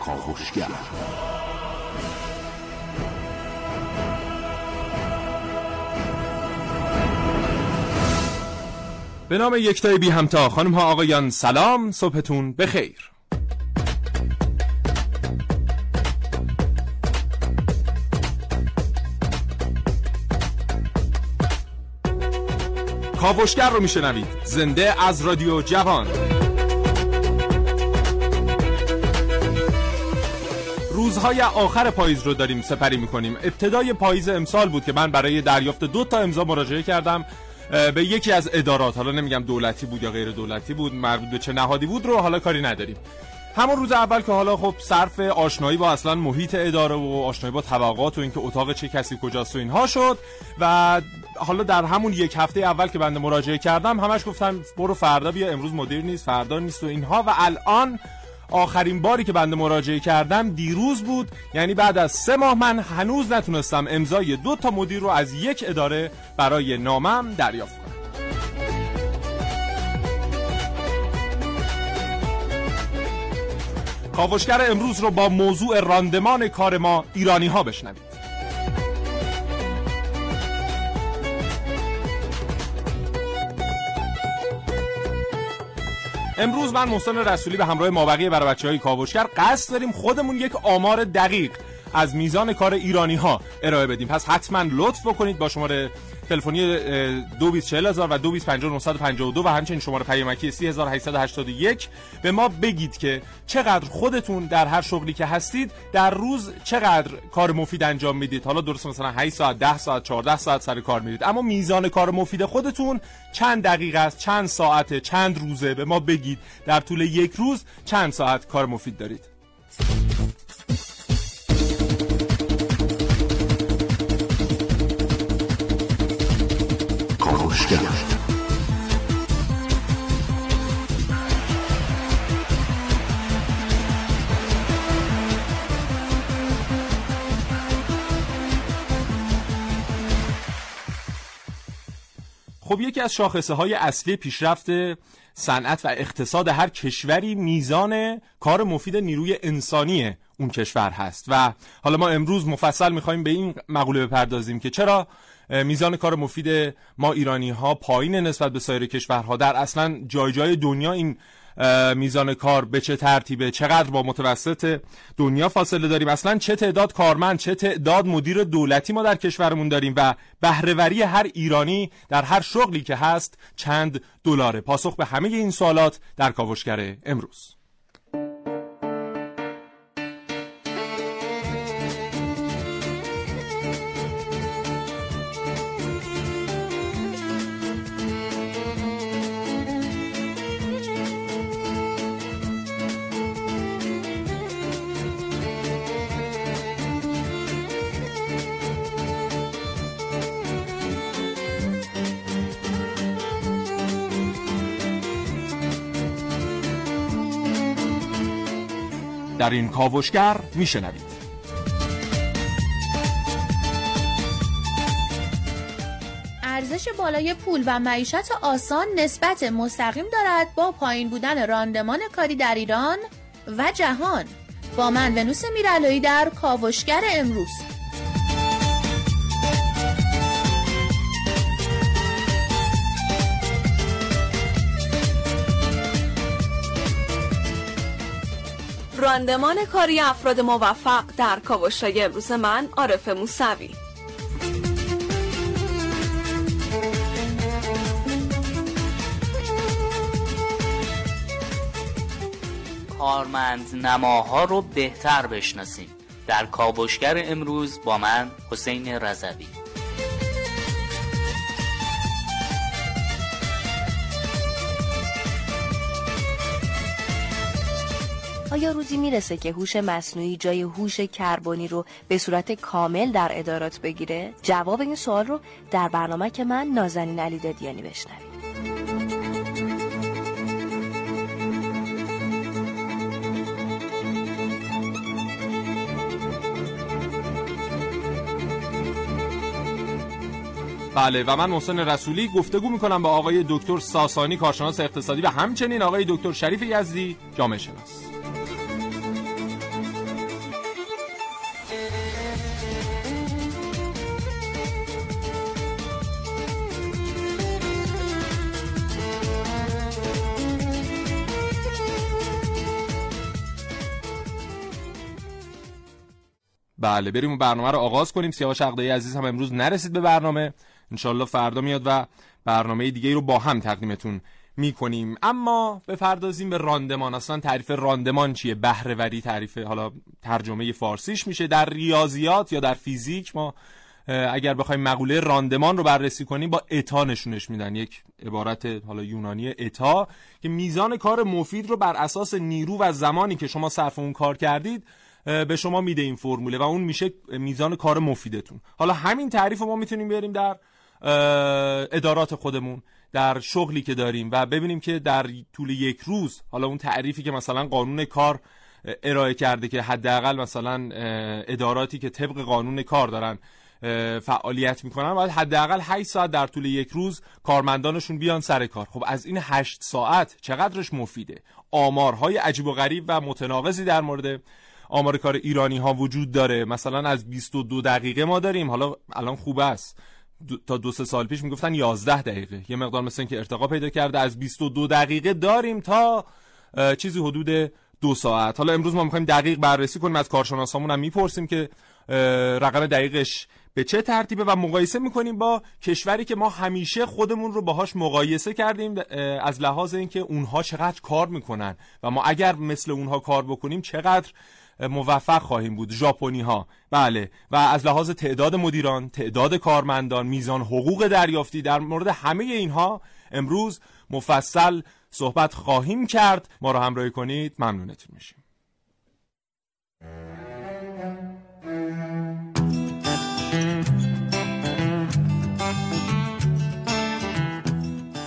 کاوشگر به نام یکتای بی همتا خانم ها آقایان سلام صبحتون بخیر. کاوشگر رو میشنوید. زنده از رادیو جوان. روزهای آخر پاییز رو داریم سپری می‌کنیم. ابتدای پاییز امسال بود که من برای دریافت دو تا امضا مراجعه کردم به یکی از ادارات حالا نمیگم دولتی بود یا غیر دولتی بود مربوط به چه نهادی بود رو حالا کاری نداریم. همون روز اول که حالا خب صرف آشنایی با اصلا محیط اداره و آشنایی با طبقات و اینکه اتاق چه کسی کجاست و اینها شد و حالا در همون یک هفته اول که بنده مراجعه کردم همش گفتم برو فردا بیا امروز مدیر نیست فردا نیست و اینها و الان آخرین باری که بنده مراجعه کردم دیروز بود. یعنی بعد از سه ماه من هنوز نتونستم امضای دو تا مدیر رو از یک اداره برای نامم دریافت کنم. کاوشگر امروز رو با موضوع راندمان کار ما ایرانی ها بشنوید امروز من محسن رسولی به همراه مابقی برای بچه های کاوشگر قصد داریم خودمون یک آمار دقیق از میزان کار ایرانی ها ارائه بدیم. پس حتما لطف بکنید با شماره تلفنی 224000 و 225952 و همچنین شماره پیامکی 3881 به ما بگید که چقدر خودتون در هر شغلی که هستید در روز چقدر کار مفید انجام می‌دید. حالا درست مثلا 8 ساعت 10 ساعت 14 ساعت سر کار می‌دید اما میزان کار مفید خودتون چند دقیقه است چند ساعته چند روزه؟ به ما بگید. در طول یک روز چند ساعت کار مفید دارید؟ خب یکی از شاخصه های اصلی پیشرفت صنعت و اقتصاد هر کشوری میزان کار مفید نیروی انسانی اون کشور هست. و حالا ما امروز مفصل می‌خوایم به این مقوله بپردازیم که چرا میزان کار مفید ما ایرانی ها پایین نسبت به سایر کشورها در اصلا جای جای دنیا این میزان کار به چه ترتیبه؟ چقدر با متوسط دنیا فاصله داریم؟ اصلا چه تعداد کارمند چه تعداد مدیر دولتی ما در کشورمون داریم و بهرهوری هر ایرانی در هر شغلی که هست چند دلاره؟ پاسخ به همه این سوالات در کاوشگر امروز. در این کاوشگر میشنوید. ارزش بالای پول و معیشت آسان نسبت مستقیم دارد با پایین بودن راندمان کاری در ایران و جهان. با من ونوس میرالویی در کاوشگر امروز. راندمان کاری افراد موفق در کاوشای امروز من عارف موسوی. کارمند نماها رو بهتر بشناسیم. در کاوشگر امروز با من حسین رضوی. آیا روزی می‌رسه که هوش مصنوعی جای هوش کربنی رو به صورت کامل در ادارات بگیره؟ جواب این سوال رو در برنامه که من نازنین علی دادیانی بشنوید. بله و من محسن رسولی گفتگو می‌کنم با آقای دکتر ساسانی کارشناس اقتصادی و همچنین آقای دکتر شریف یزدی جامعه شناس بله بریم برنامه رو آغاز کنیم. سیاوش عقدایی عزیز هم امروز نرسید به برنامه. انشالله فردا میاد و برنامه دیگه رو با هم تقدیمتون می‌کنیم. اما بپردازیم به راندمان. اصلا تعریف راندمان چیه؟ بهرهوری تعریف حالا ترجمه فارسیش میشه. در ریاضیات یا در فیزیک ما اگر بخوایم مقوله راندمان رو بررسی کنیم با اتا نشونش میدن. یک عبارت حالا یونانی اتا که میزان کار مفید رو بر اساس نیرو و زمانی که شما صرف اون کار کردید به شما میده این فرموله و اون میشه میزان کار مفیدتون. حالا همین تعریف رو ما می‌تونیم بیاریم در ادارات خودمون در شغلی که داریم و ببینیم که در طول یک روز حالا اون تعریفی که مثلا قانون کار ارائه کرده که حداقل مثلا اداراتی که طبق قانون کار دارن فعالیت می‌کنن باید حداقل 8 ساعت در طول یک روز کارمندانشون بیان سر کار. خب از این 8 ساعت چقدرش مفیده؟ آمارهای عجیب و غریب و متناقضی در مورد آمار کار ایرانی ها وجود داره. مثلا از 22 دقیقه ما داریم. حالا الان خوب است. تا دو سه سال پیش می‌گفتن 11 دقیقه. یه مقدار مثل که ارتقا پیدا کرده. از 22 دقیقه داریم تا چیزی حدود دو ساعت. حالا امروز ما می‌خوایم دقیق بررسی کنیم. از کارشناسامون هم می‌پرسیم که رقم دقیقش به چه ترتیبه و مقایسه می‌کنیم با کشوری که ما همیشه خودمون رو باهاش مقایسه کردیم از لحاظ اینکه اونها چقدر کار می‌کنن و ما اگر مثل اونها کار بکنیم چقدر موفق خواهیم بود ژاپنی ها بله و از لحاظ تعداد مدیران تعداد کارمندان میزان حقوق دریافتی در مورد همه اینها امروز مفصل صحبت خواهیم کرد. ما رو همراهی کنید. ممنونتون میشیم.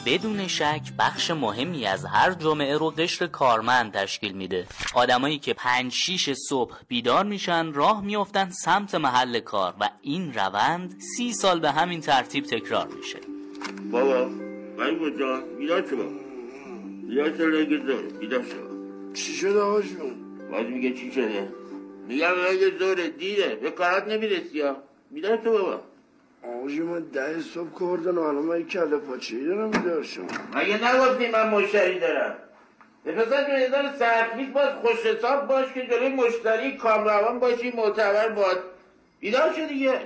بدون شک بخش مهمی از هر جمعه رو قشر کارمند تشکیل میده. آدمایی که پنج شیش صبح بیدار میشن راه میافتن سمت محل کار و این روند سی سال به همین ترتیب تکرار میشه. بابا من جان بیدار شو بیدار زور. بیدار شو. چی شده آقا؟ باید میگه چی شده؟ میگم لگه زوره دیره. به کارات نمی‌رسی یا؟ بیدار شو بابا. آقا من ده صبح کردن حالا من یک کله پاچه دارم بیدار شما مگه نگفتی من مشتری دارم؟ به پسر جون ازار سرفیز باز خوش حساب باش که جلوی مشتری کامروان باشی معتبر باد. بیدار شو دیگه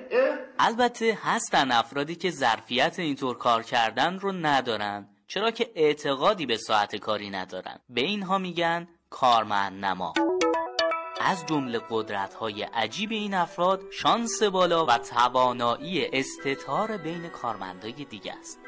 البته هستن افرادی که ظرفیت اینطور کار کردن رو ندارن چرا که اعتقادی به ساعت کاری ندارن. به اینها میگن کارمند نما از جمله قدرت های عجیب این افراد شانس بالا و توانایی استتار بین کارمندای دیگه است.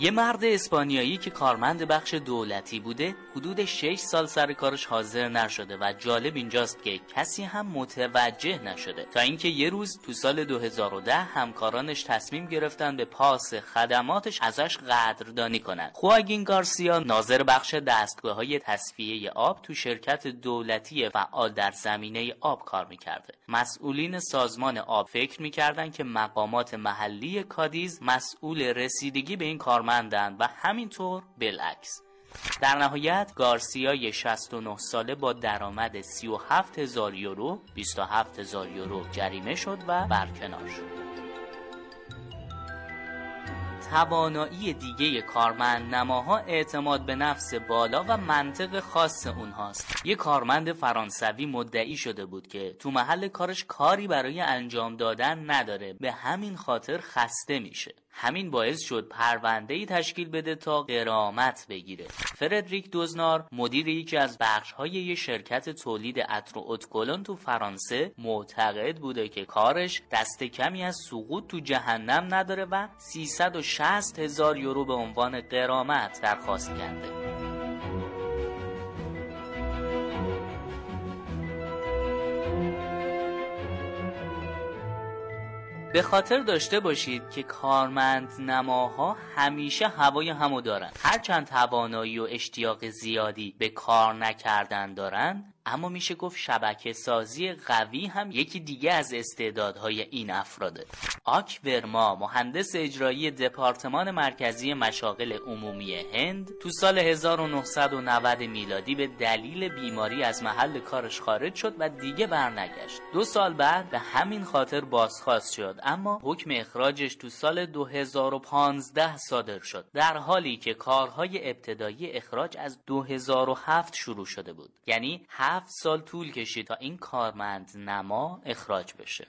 یه مرد اسپانیایی که کارمند بخش دولتی بوده حدود 6 سال سر کارش حاضر نشده و جالب اینجاست که کسی هم متوجه نشده تا اینکه یه روز تو سال 2010 همکارانش تصمیم گرفتن به پاس خدماتش ازش قدردانی کنند. خواگین گارسیا ناظر بخش دستگاه های تصفیه آب تو شرکت دولتی فعال در زمینه آب کار می‌کرده مسئولین سازمان آب فکر می‌کردن که مقامات محلی کادیز مسئول رسیدگی به این کار و همینطور بالعکس. در نهایت گارسیای 69 ساله با درآمد 37 هزار یورو 27 هزار یورو جریمه شد و برکنار شد. توانایی دیگه کارمند نماها اعتماد به نفس بالا و منطق خاص اونهاست. یه کارمند فرانسوی مدعی شده بود که تو محل کارش کاری برای انجام دادن نداره. به همین خاطر خسته میشه. همین باعث شد پرونده ای تشکیل بده تا قرامت بگیره. فردریک دوزنار مدیر یکی از بخش های یه شرکت تولید عطر و تو فرانسه معتقد بوده که کارش دست کمی از سقوط تو جهنم نداره و 360 هزار یورو به عنوان قرامت درخواست کرده. به خاطر داشته باشید که کارمند نماها همیشه هوای همو دارن. هرچند توانایی و اشتیاق زیادی به کار نکردن دارن اما میشه گفت شبکه سازی قوی هم یکی دیگه از استعدادهای این افراده. آک ورما مهندس اجرایی دپارتمان مرکزی مشاغل عمومی هند تو سال 1990 میلادی به دلیل بیماری از محل کارش خارج شد و دیگه برنگشت. دو سال بعد به همین خاطر بازخواست شد اما حکم اخراجش تو سال 2015 صادر شد. در حالی که کارهای ابتدایی اخراج از 2007 شروع شده بود. یعنی هفت سال طول کشید تا این کارمند نما اخراج بشه.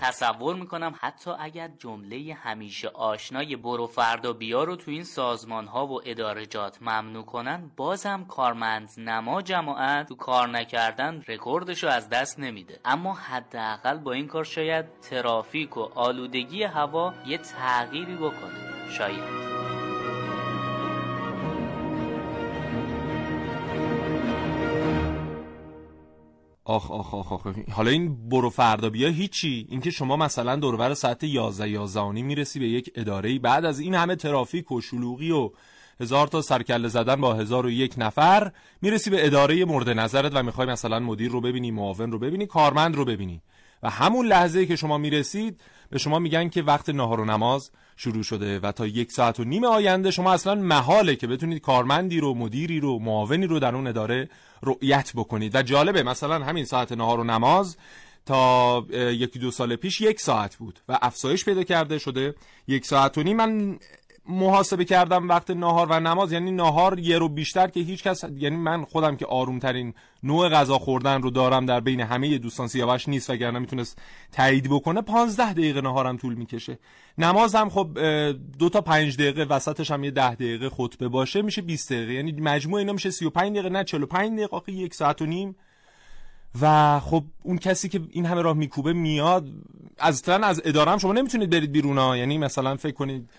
تصور می‌کنم حتی اگر جمله همیشه آشنای برو فردا بیا رو تو این سازمان ها و ادارجات ممنوع کنن بازم کارمند نما جماعت تو کار نکردن رکوردش رو از دست نمیده. اما حداقل با این کار شاید ترافیک و آلودگی هوا یه تغییری بکنه. شاید. آخ آخ آخ آخ. حالا این برو فردا بیا هیچی. اینکه شما مثلا دوربر ساعت 11 11 می‌رسی به یک اداره بعد از این همه ترافیک و شلوغی و هزار تا سرکله زدن با هزار و یک نفر می‌رسی به اداره مورد نظرت و می‌خوای مثلا مدیر رو ببینی معاون رو ببینی کارمند رو ببینی. و همون لحظه که شما می‌رسید به شما میگن که وقت نهار و نماز شروع شده و تا یک ساعت و نیم آینده شما اصلا محاله که بتونید کارمندی رو مدیری رو معاونی رو در اون اداره رؤیت بکنید. و جالبه مثلا همین ساعت نهار و نماز تا یکی دو سال پیش یک ساعت بود و افزایش پیدا کرده شده. یک ساعت و نیم من محاسبه کردم وقت ناهار و نماز یعنی ناهار یه رو بیشتر که هیچ کس یعنی من خودم که آروم ترین نوع غذا خوردن رو دارم در بین همه دوستان سیاوش نیست وگرنه می‌تونست تایید بکنه 15 دقیقه ناهارم طول می‌کشه. نماز هم خب دو تا 5 دقیقه وسطش هم یه 10 دقیقه خطبه باشه میشه 20 دقیقه. یعنی مجموع اینا میشه 35 دقیقه نه 45 دقیقه آخه یک ساعت و نیم. و خب اون کسی که این همه راه میکوبه میاد. از از اداره شما نمی‌تونید برید بیرون ها. یعنی مثلا فکر کنید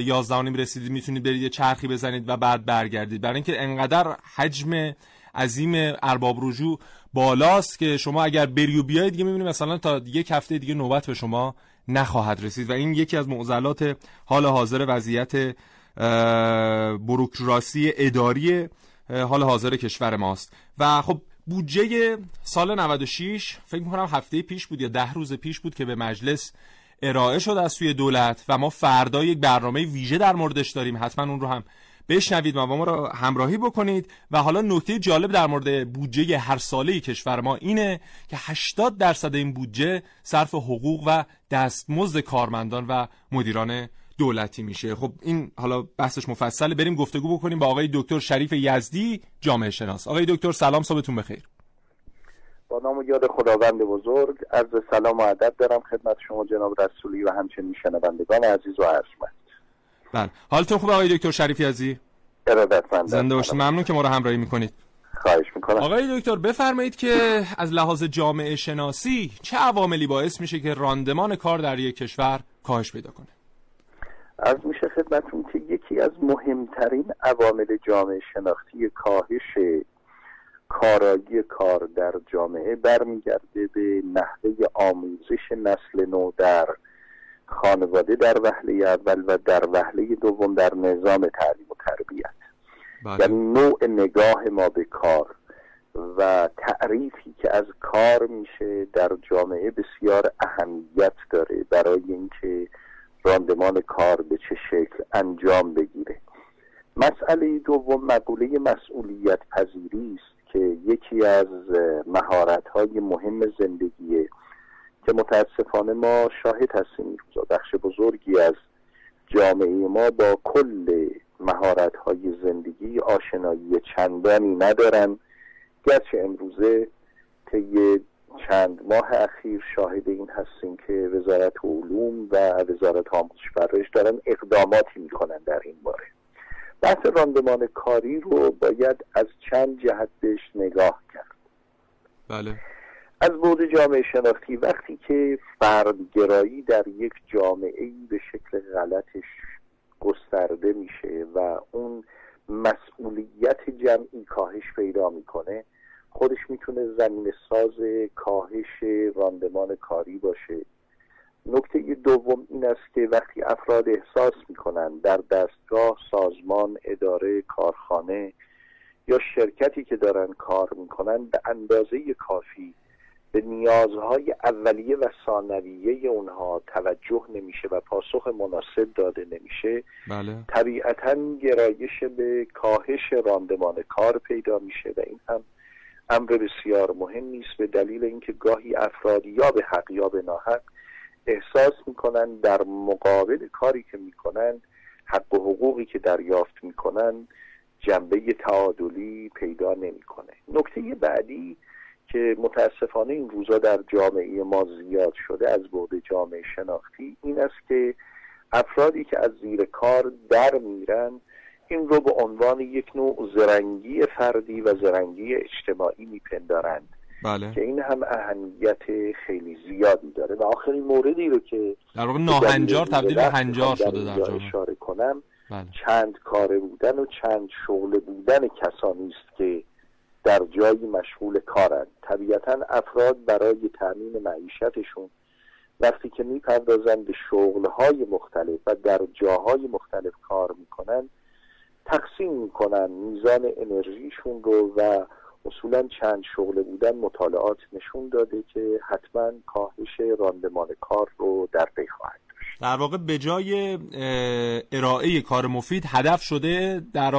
یازده نیم رسیدید می‌تونید برید یه چرخی بزنید و بعد برگردید. برای اینکه انقدر حجم عظیم ارباب رجوع بالاست که شما اگر بری و بیاید دیگه می‌بینید مثلا تا یک هفته دیگه نوبت به شما نخواهد رسید و این یکی از معضلات حال حاضر وضعیت بروکراسی اداری حال حاضر کشور ماست. و خب بودجه سال 96 فکر می‌کنم هفته پیش بود یا ده روز پیش بود که به مجلس ارائه شد از سوی دولت و ما فردا یک برنامه ویژه در موردش داریم. حتما اون رو هم بشنوید و با ما رو همراهی بکنید. و حالا نکته جالب در مورد بودجه هر ساله کشور ما اینه که 80 درصد این بودجه صرف حقوق و دستمزد کارمندان و مدیران دولتی میشه. خب این حالا بحثش مفصله. بریم گفتگو بکنیم با آقای دکتر شریف یزدی جامعه شناس. آقای دکتر سلام صبحتون بخیر. با نام و یاد خداوند بزرگ عرض سلام و ادب دارم خدمت شما جناب رسولی و همچنین شنوندگان عزیز و ارجمند. بله. حالتون خوب آقای دکتر شریفی عزیزی ارادتمند زنده باشید ممنون که ما رو همراهی می‌کنید. خواهش می‌کنم. آقای دکتر بفرمایید که از لحاظ جامعه شناسی چه عواملی باعث میشه که راندمان کار در یک کشور کاهش پیدا کنه؟ از میشه خدمتون که یکی از مهمترین عوامل جامعه شناختی کاهش کارایی کار در جامعه برمیگرده به نحوه آموزش نسل نو در خانواده در وهله اول و در وهله دوم در نظام تعلیم و تربیت بله. یعنی نوع نگاه ما به کار و تعریفی که از کار میشه در جامعه بسیار اهمیت داره برای اینکه راندمان کار به چه شکل انجام بگیره مسئله دوم مقوله مسئولیت پذیری است که یکی از مهارت های مهم زندگیه که متاسفانه ما شاهد هستیم بخش بزرگی از جامعه ما با کل مهارت های زندگی آشنایی چندانی ندارن. گرچه امروزه طی چند ماه اخیر شاهد این هستیم که وزارت علوم و وزارت آموزش پرورش دارن اقداماتی می‌کنن در این باره. بحث راندمان کاری رو باید از چند جهت بهش نگاه کرد. بله. از بود جامعه شناختی وقتی که فردگرایی در یک جامعه ای به شکل غلطش گسترده میشه و اون مسئولیت جمعی کاهش پیدا می‌کنه خودش می‌تونه زمین ساز کاهش راندمان کاری باشه. نکته دوم این است که وقتی افراد احساس می‌کنن در دستگاه سازمان اداره کارخانه یا شرکتی که دارن کار می‌کنن به اندازه کافی به نیازهای اولیه و ثانویه اونها توجه نمیشه و پاسخ مناسب داده نمیشه. بله. طبیعتا گرایش به کاهش راندمان کار پیدا میشه و این هم امر بسیار مهم نیست. به دلیل اینکه گاهی افراد یا به حق یا به ناحق احساس می‌کنن در مقابل کاری که می‌کنن حق و حقوقی که دریافت می‌کنن جنبه تعادلی پیدا نمی‌کنه. نکته بعدی که متاسفانه این روزا در جامعه ما زیاد شده از بعد جامعه شناختی این است که افرادی که از زیر کار در میرن این رو به عنوان یک نوع زرنگی فردی و زرنگی اجتماعی میپندارند. بله. که این هم اهمیت خیلی زیادی داره. و آخرین موردی رو که در واقع ناهنجار تبدیل به هنجار شده در جامعه. اشاره کنم. بله. چند کاره بودن و چند شغله بودن کسانی است که در جایی مشغول کارند. طبیعتا افراد برای تامین معیشتشون وقتی که می‌پردازند به شغلهای مختلف و در جاهای مختلف کار می‌کنن تقسیم می‌کنن میزان انرژیشون رو و اصولا چند شغله بودن مطالعات نشون داده که حتما کاهش راندمان کار رو در پی خواهد در واقع به جای ارائه کار مفید هدف شده در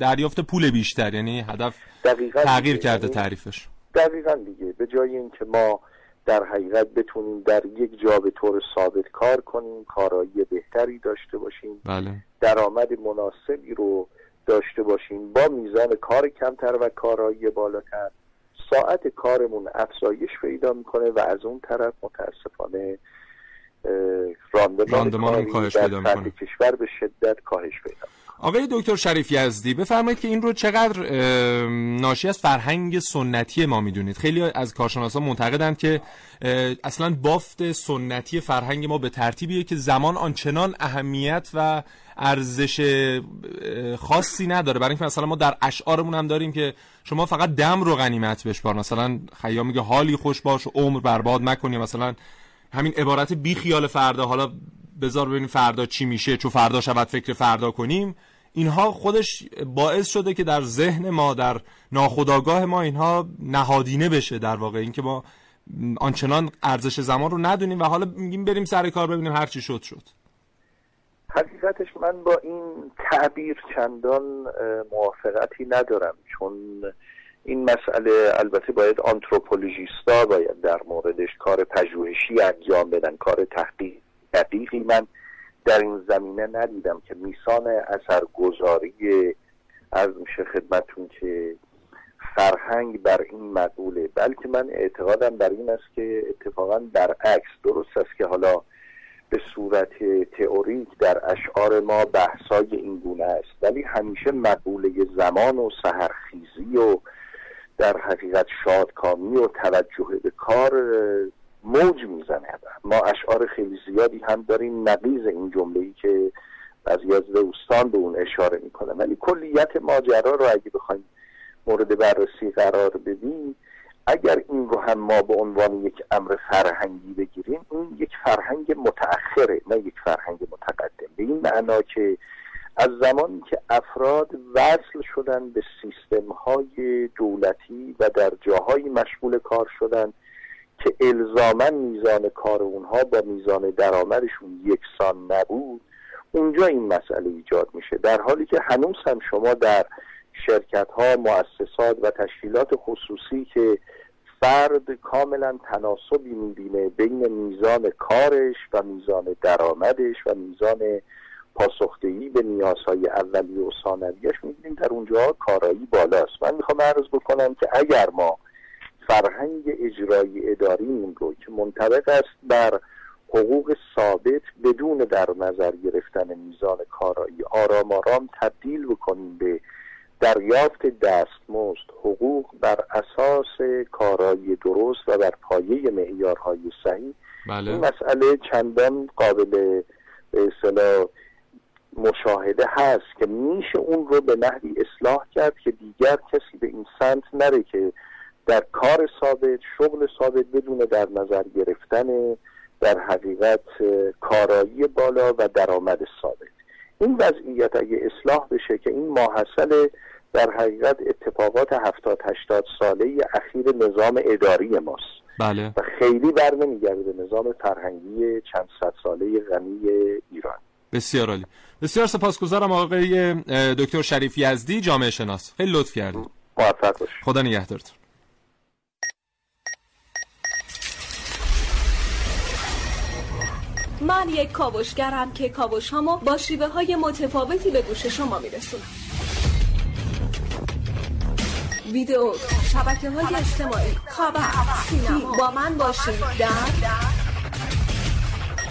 دریافت پول بیشتر. یعنی هدف دقیقا تغییر دیگه. کرده تعریفش. دقیقا دیگه. به جای اینکه ما در حقیقت بتونیم در یک جا به طور ثابت کار کنیم کارایی بهتری داشته باشیم بله. درآمد مناسبی رو داشته باشیم با میزان کار کمتر و کارایی بالاتر ساعت کارمون افزایش پیدا می‌کنه و از اون طرف متاسفانه راندمان, راندمانمون کاری کاهش پیدا می‌کنه. کشور به شدت کاهش پیدا. آقای دکتر شریف یزدی بفرمایید که این رو چقدر ناشی از فرهنگ سنتی ما می‌دونید خیلی از کارشناسان معتقدند که اصلا بافت سنتی فرهنگ ما به ترتیبیه که زمان آنچنان اهمیت و ارزش خاصی نداره برای اینکه مثلا ما در اشعارمون هم داریم که شما فقط دم رو غنیمت بشمار مثلا خیام میگه حالی خوش باش و عمر برباد مکنی مثلا همین عبارت بی خیال فردا حالا بذار ببینیم فردا چی میشه چون فردا شود فکر فردا کنیم. اینها خودش باعث شده که در ذهن ما در ناخودآگاه ما اینها نهادینه بشه در واقع. اینکه ما آنچنان ارزش زمان رو ندونیم و حالا میگیم بریم سر کار ببینیم هر چی شد شد. حقیقتش من با این تعبیر چندان موافقتی ندارم چون این مسئله البته باید آنتروپولوژیستا باید در موردش کار پژوهشی انجام بدن کار تحقیق دقیقی. من در این زمینه ندیدم که میسان اثرگذاری از میشه خدمتون که فرهنگ بر این مقوله بلکه من اعتقادم بر این است که اتفاقا برعکس درست است که حالا به صورت تئوریک در اشعار ما بحثای این گونه است. ولی همیشه مقوله زمان و سهرخیزی و در حقیقت شادکامی و توجه به کار موج می‌زنه. ما اشعار خیلی زیادی هم داریم نقیز این جمله ای که بعضی از دوستان به اون اشاره می‌کنه ولی کلیت ماجرا رو اگه بخوایم مورد بررسی قرار بدیم اگر این رو هم ما به عنوان یک امر فرهنگی بگیریم این یک فرهنگ متأخره نه یک فرهنگ متقدم. به این معنا که از زمانی که افراد وصل شدن به سیستم های دولتی و در جاهایی مشغول کار شدن که الزاما میزان کار اونها با میزان درآمدشون یکسان نبود اونجا این مسئله ایجاد میشه. در حالی که هنوز هم شما در شرکت ها مؤسسات و تشکیلات خصوصی که فرد کاملا تناسبی می‌بینه بین میزان کارش و میزان درآمدش و میزان پاسخدهی به نیازهای اولیه و ثانویش می‌بینیم. در اونجا کارایی بالاست. من می‌خوام عرض بکنم که اگر ما فرهنگ اجرایی اداریمون رو که منطبق است بر حقوق ثابت بدون در نظر گرفتن میزان کارایی آرام آرام تبدیل بکنیم به دریافت دستمزد حقوق بر اساس کارایی درست و بر پایه معیارهای صحیح. این بله مسئله چندان قابل به اصطلاح مشاهده هست که میشه اون رو به نحوی اصلاح کرد که دیگر کسی به این سمت نره که در کار ثابت شغل ثابت بدون در نظر گرفتن در حقیقت کارایی بالا و درآمد ثابت. این وضعیت اگه اصلاح بشه که این ماحصل در حقیقت اتفاقات هفتاد هشتاد ساله اخیر نظام اداری ماست. بله. و خیلی بر نمیگرده به نظام فرهنگی چند صد ساله غنی ایران. بسیار عالی. بسیار سپاسگزارم آقای دکتر شریف یزدی جامعه شناس. خیلی لطف کردید. خدا نگهدارتون. من یک کاوشگرم که کاوش با شیوه های متفاوتی به گوش شما میرسونم. ویدیو شبکه های اجتماعی خبر سینما. با من باشید. در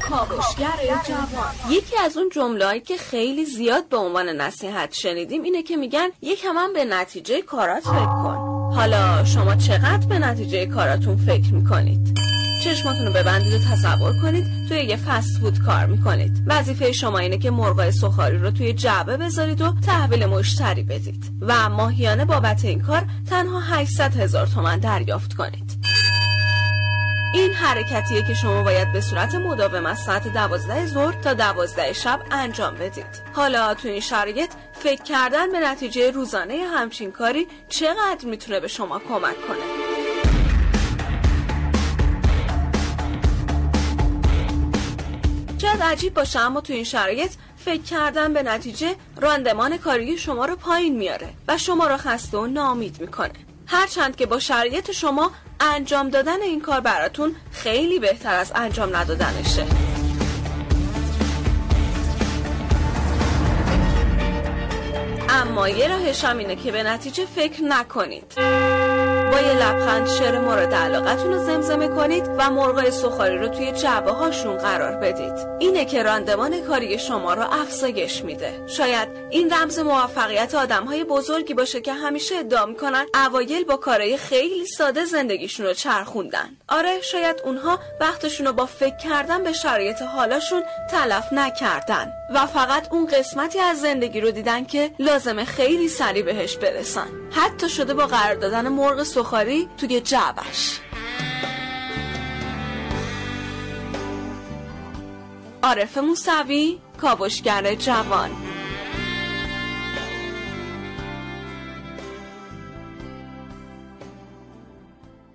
کاوشگر جوان. یکی از اون جمله‌ای که خیلی زیاد به عنوان نصیحت شنیدیم اینه که میگن یکم هم به نتیجه کارات فکر کن. حالا شما چقدر به نتیجه کاراتون فکر می‌کنید؟ چشماتون رو ببندید و تصور کنید توی یه فست فود کار می‌کنید. وظیفه شما اینه که مرغای سخاری رو توی جعبه بذارید و تحویل مشتری بدید. و ماهیانه بابت این کار تنها 800 هزار تومن دریافت کنید. این حرکتیه که شما باید به صورت مداوم از ساعت دوازده ظهر تا دوازده شب انجام بدید. حالا تو این شرایط فکر کردن به نتیجه روزانه همچین کاری چقدر می‌تونه به شما کمک کنه؟ شاید عجیب باشه اما تو این شرایط فکر کردن به نتیجه راندمان کاری شما رو پایین میاره و شما رو خسته و نامید می‌کنه. هرچند که با شرایط شما انجام دادن این کار براتون خیلی بهتر از انجام ندادنشه. اما یه راهش هم اینه که به نتیجه فکر نکنید. با یه لبخند شعر مورد علاقتون رو زمزمه کنید و مرغای سخاری رو توی جعبه هاشون قرار بدید. اینه که راندمان کاری شما رو افزایش میده. شاید این رمز موفقیت آدم های بزرگی باشه که همیشه ادعا می‌کنن اوایل با کارهای خیلی ساده زندگیشون رو چرخوندن. آره شاید اونها وقتشون رو با فکر کردن به شرایط حالاشون تلف نکردن. و فقط اون قسمتی از زندگی رو دیدن که لازمه خیلی سریع بهش برسن. حتی شده با قرار دادن مرغ سخاری توی جعبش. عارف موسوی کاوشگر جوان.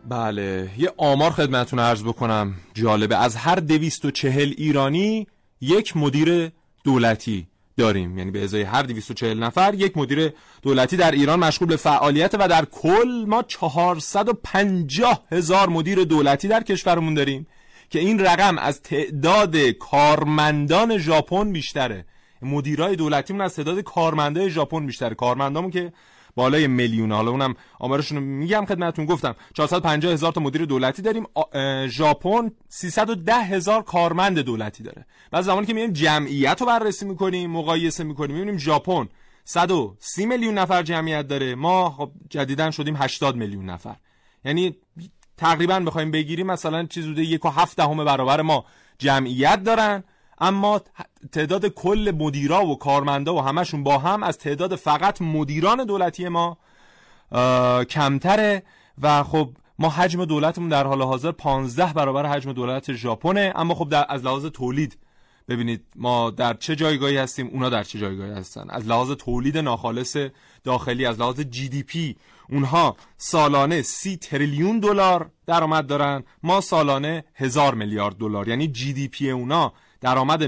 بله یه آمار خدمتون عرض بکنم. جالبه از هر دویست و چهل ایرانی یک مدیر دولتی. داریم. یعنی به ازای هر 240 نفر یک مدیر دولتی در ایران مشغول به فعالیت و در کل ما 450 هزار مدیر دولتی در کشورمون داریم که این رقم از تعداد کارمندان ژاپن بیشتره. مدیرای دولتیمون از تعداد کارمندای ژاپن بیشتره. کارمندامون که بالای میلیون. حالا اونم آمارشون رو میگم خدمتتون گفتم. 450 هزار تا مدیر دولتی داریم. ژاپن 310 هزار کارمند دولتی داره. و زمانی که میایم جمعیت رو بررسی می‌کنیم مقایسه می‌کنیم. می‌بینیم ژاپن 130 میلیون نفر جمعیت داره. ما خب جدیدا شدیم 80 میلیون نفر. یعنی تقریبا بخوایم بگیریم مثلا چیز حدود یک و هفت دهم برابر ما جمعیت دارن. اما تعداد کل مدیرا و کارمندا و همشون با هم از تعداد فقط مدیران دولتی ما کمتره و خب ما حجم دولتمون در حال حاضر 15 برابر حجم دولت ژاپنه. اما خب در از لحاظ تولید ببینید ما در چه جایگاهی هستیم اونا در چه جایگاهی هستن. از لحاظ تولید ناخالص داخلی از لحاظ GDP اونها سالانه سی تریلیون دلار درآمد دارن. ما سالانه هزار میلیارد دلار یعنی GDP اونا درآمد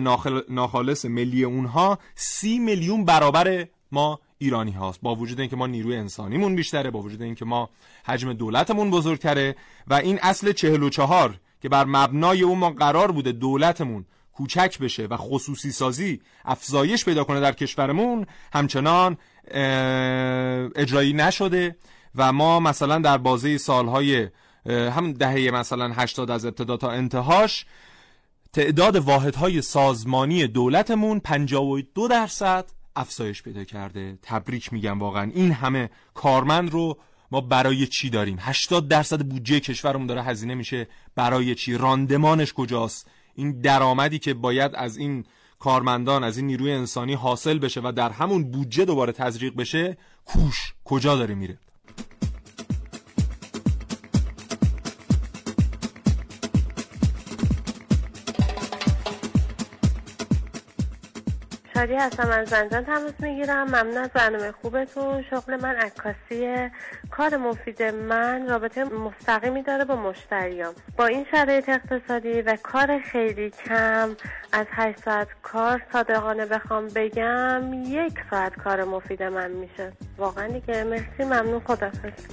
ناخالص ملی اونها سی میلیون برابر ما ایرانی هاست. با وجود اینکه ما نیروی انسانیمون بیشتره با وجود اینکه ما حجم دولتمون بزرگتره و این اصل چهل و چهار که بر مبنای اون ما قرار بوده دولتمون کوچک بشه و خصوصی سازی افزایش پیدا کنه در کشورمون همچنان اجرایی نشده و ما مثلا در بازه سالهای هم دهه مثلا 80 از ابتدا تا انتهاش تعداد واحدهای سازمانی دولتمون 52 درصد افزایش پیدا کرده. تبریک میگم واقعا. این همه کارمند رو ما برای چی داریم؟ 80 درصد بودجه کشورمون داره هزینه میشه. برای چی؟ راندمانش کجاست؟ این درآمدی که باید از این کارمندان از این نیروی انسانی حاصل بشه و در همون بودجه دوباره تزریق بشه کوش کجا داره میره؟ شادی هستم از زنجان تماس می‌گیرم. ممنون از برنامه خوبتون. شغل من عکاسی کار مفید من رابطه مستقیمی داره با مشتریام. با این شرایط اقتصادی و کار خیلی کم از 8 ساعت کار صادقانه بخوام بگم یک ساعت کار مفید من میشه. واقعا دیگه. مرسی. ممنون. خدافظ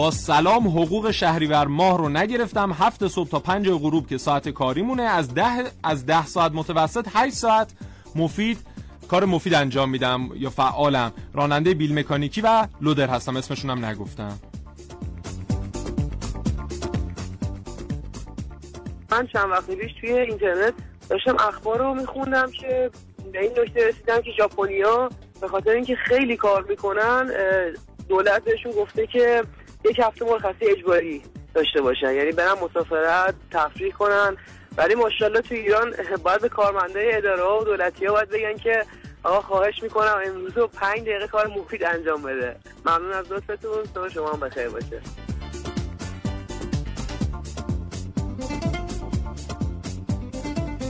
با سلام حقوق شهریور ماه رو نگرفتم. هفت صبح تا پنج غروب که ساعت کاری مونه. از ده از ده ساعت متوسط 8 ساعت مفید کار مفید انجام میدم یا فعالم. راننده بیل مکانیکی و لودر هستم. اسمشون هم نگفتم. من چند وقت پیش توی اینترنت داشتم اخبار رو میخوندم که به این نکته رسیدم که ژاپنیا به خاطر اینکه خیلی کار می‌کنن دولت بهشون گفته که یک هفته مرخصی اجباری داشته باشن. یعنی برن مسافرت تفریح کنن. ولی ماشاءالله تو ایران باید به کارمنده اداره و دولتی ها باید بگن که آقا خواهش می‌کنم امروز رو پنج دقیقه کار مفید انجام بده. ممنون از لطفتون صبح شما هم بخیر باشه.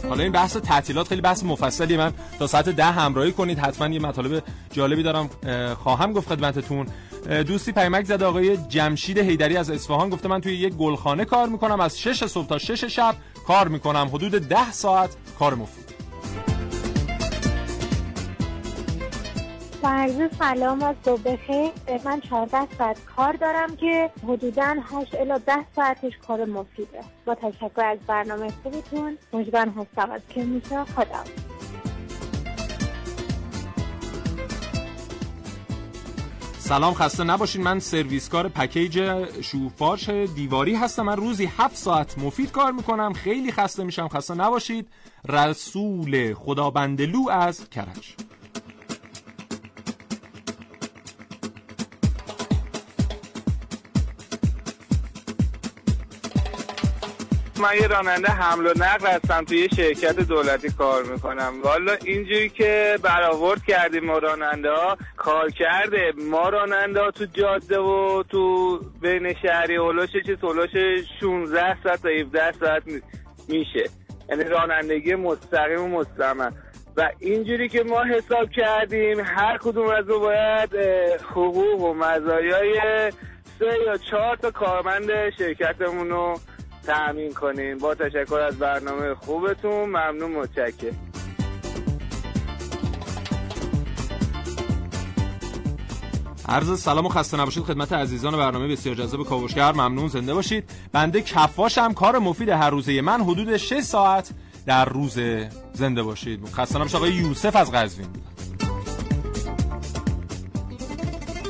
حالا این بحث تعطیلات خیلی بحث مفصلی. من تا ساعت ده همراهی کنید. حتما یه مطالب جالبی دارم خواهم گفت خدمتتون. دوستی پیمک زده آقای جمشید هیدری از اصفهان گفته من توی یک گلخانه کار می‌کنم. از 6 صبح تا 6 شب کار می‌کنم. حدود 10 ساعت کار مفید. فرض سلام از صبح بخیر من 14 ساعت کار دارم که حدودا 8 الا 10 ساعتش کار مفیده. با تشکر از برنامه خوبتون. مجبن هستم از که میشه. خدا سلام خسته نباشین. من سرویسکار پکیج شوفارش دیواری هستم. من روزی 7 ساعت مفید کار می‌کنم. خیلی خسته میشم. خسته نباشید. رسول خدابندلو از کرج. من یه راننده حمل و نقل هستم توی یه شرکت دولتی کار می‌کنم. والا اینجوری که برآورد کردیم ما راننده ها کار کرده. ما راننده ها تو جاده و تو بین شهری هلوش چیز هلوش 16 ساعت تا 17 ساعت میشه. یعنی رانندگی مستقیم و مستمر. و اینجوری که ما حساب کردیم هر کدوم از رو باید حقوق و مزایای سه یا چهار تا کارمند شرکتمون رو تأمین کنین. با تشکر از برنامه خوبتون. ممنون متشکر عرض سلام و خسته نباشید خدمت عزیزان برنامه بسیار جذاب کاوشگر. ممنون زنده باشید. بنده کفاشم کار مفید هر روزه من. حدود 6 ساعت در روز زنده باشید. خسته نباشید. آقای یوسف از قزوین.